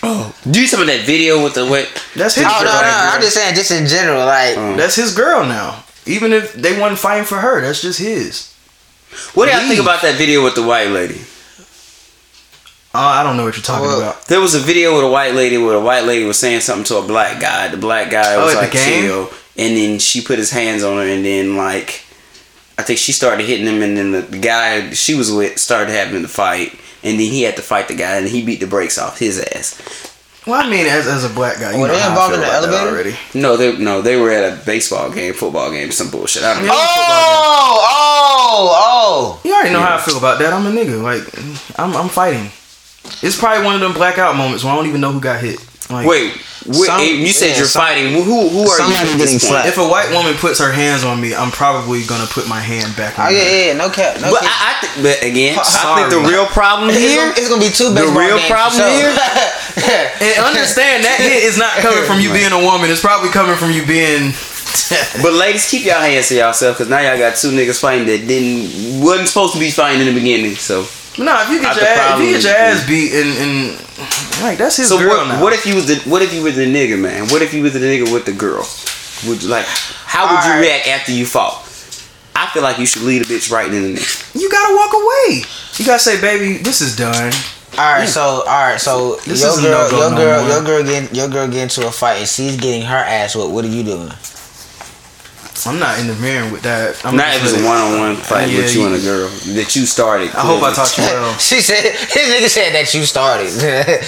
Oh, Do you talking about that video with the what? That's his Oh no, girl. no, I'm just saying, just in general, like oh. That's his girl now. Even if they wasn't fighting for her, that's just his. What do y'all think about that video with the white lady? Oh, I don't know what you're talking Well, about. There was a video with a white lady where a white lady was saying something to a black guy. The black guy Oh, was at the like chill, and then she put his hands on her, and then like I think she started hitting him, and then the, the guy she was with started having the fight, and then he had to fight the guy, and he beat the brakes off his ass. Well, I mean, as, as a black guy, you Were know they how I involved feel in the about that elevator? already. No, they no, they were at a baseball game, football game, some bullshit. I don't know. Oh, oh, oh. You already know how I feel about that. I'm a nigga. Like, I'm, I'm fighting. It's probably one of them blackout moments where I don't even know who got hit. Like, Wait, wait Some- you said yeah, you're some- fighting. Who who are you getting slapped. if a white woman puts her hands on me, I'm probably gonna put my hand back. Oh on yeah, her. yeah, yeah, no cap, no But cap. I, I think, but again, I think the real problem It's here. gonna, it's gonna be two The real problem for sure. And understand that hit is not coming from you being a woman. It's probably coming from you being. But ladies, keep y'all hands to yourself, cause now y'all got two niggas fighting that didn't wasn't supposed to be fighting in the beginning. So, No, if you get your ass, if you get your ass beat and, and like that's his so girl what? now. What if you was the What if you was the nigga, man? What if you was the nigga with the girl? Would you like? How would you Alright. react after you fought? I feel like you should lead a bitch right in the neck. you gotta walk away. You gotta say, baby, this is done. All right, so all right, so This your girl, no-go your girl, more. your girl get your girl get into a fight and she's getting her ass whooped. What are you doing? I'm not interfering with that. I'm Not if it's just a one on one fight Yeah, with you you- and a girl that you started. I hope I clearly. taught you well. She said his nigga said that you started. That-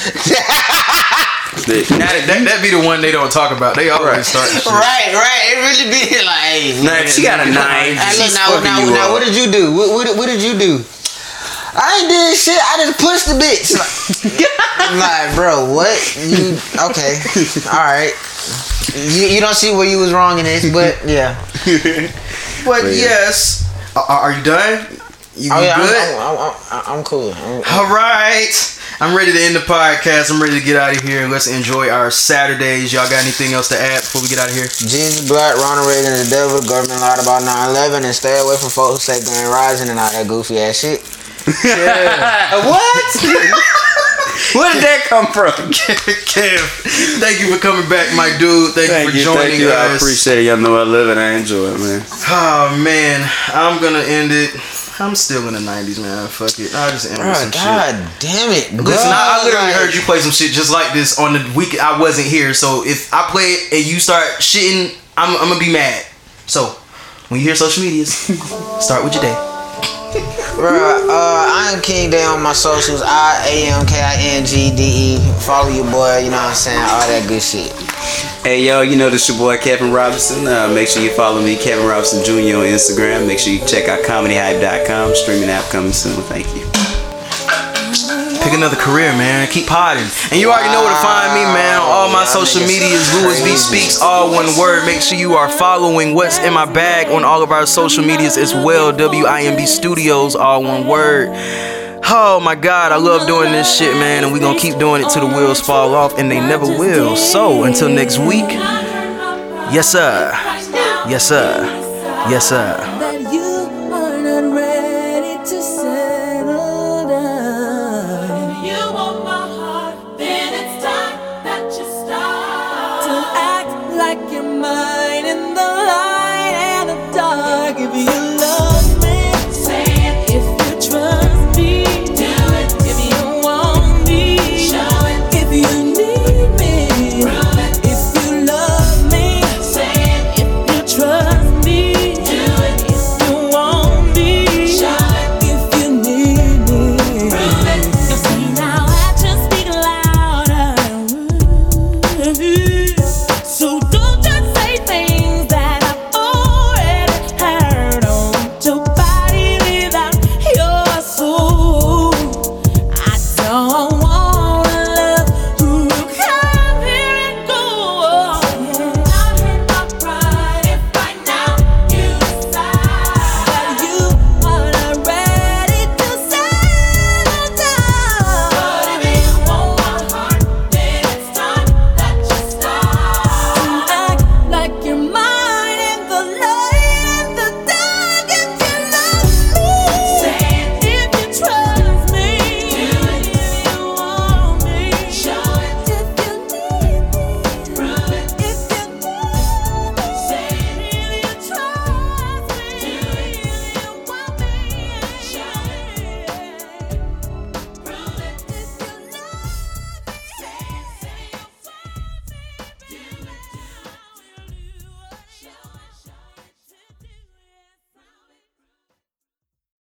Now that, That, that be the one they don't talk about. They always Right. start. shit. right, right. It really be like, hey, now if she got a knife, Hey, she's now, now, you now, up. what did you do? What, what, did- what did you do? I ain't did shit. I just pushed the bitch. Like, I'm like, bro, what? You okay? All right. You, you don't see where you was wrong in this, but yeah. But yes, are, are you done? You Oh yeah, good? I'm, I'm, I'm, I'm, I'm cool. I'm- All right. I'm ready to end the podcast. I'm ready to get out of here and let's enjoy our Saturdays. Y'all got anything else to add before we get out of here? Jesus Black, Ronald Reagan, the devil. Government lied about 9/11, and stay away from folks who say Grand Rising and all that goofy ass shit. what? Where did that come from? Kev, thank you for coming back, my dude. Thank, Thank you you, for joining thank you. I appreciate it. Y'all know I love it. I enjoy it, man. Oh man, I'm gonna end it. I'm still in the '90s, man. Fuck it. I just end with Bro, some God shit. damn it. Listen, I, I literally heard you play some shit just like this on the week I wasn't here. So if I play it and you start shitting, I'm, I'm gonna be mad. So when you hear social medias, start with your day. Bruh, uh, I am King Day on my socials. I A M K I N G D E. Follow your boy, you know what I'm saying? All that good shit. Hey yo, you know this your boy Kevin Robinson. Uh, make sure you follow me, Kevin Robinson Jr. on Instagram. Make sure you check out comedyhype.com. Streaming app coming soon. Thank you. Pick another career, man. Keep potting. And you already know where to find me, man. On all my social medias, Louis V. Speaks, all one word. Make sure you are following What's in My Bag on all of our social medias as well. WIMB Studios, all one word. Oh my God, I love doing this shit, man. And we gonna keep doing it till the wheels fall off, and they never will. So until next week, yes sir, yes sir, yes sir.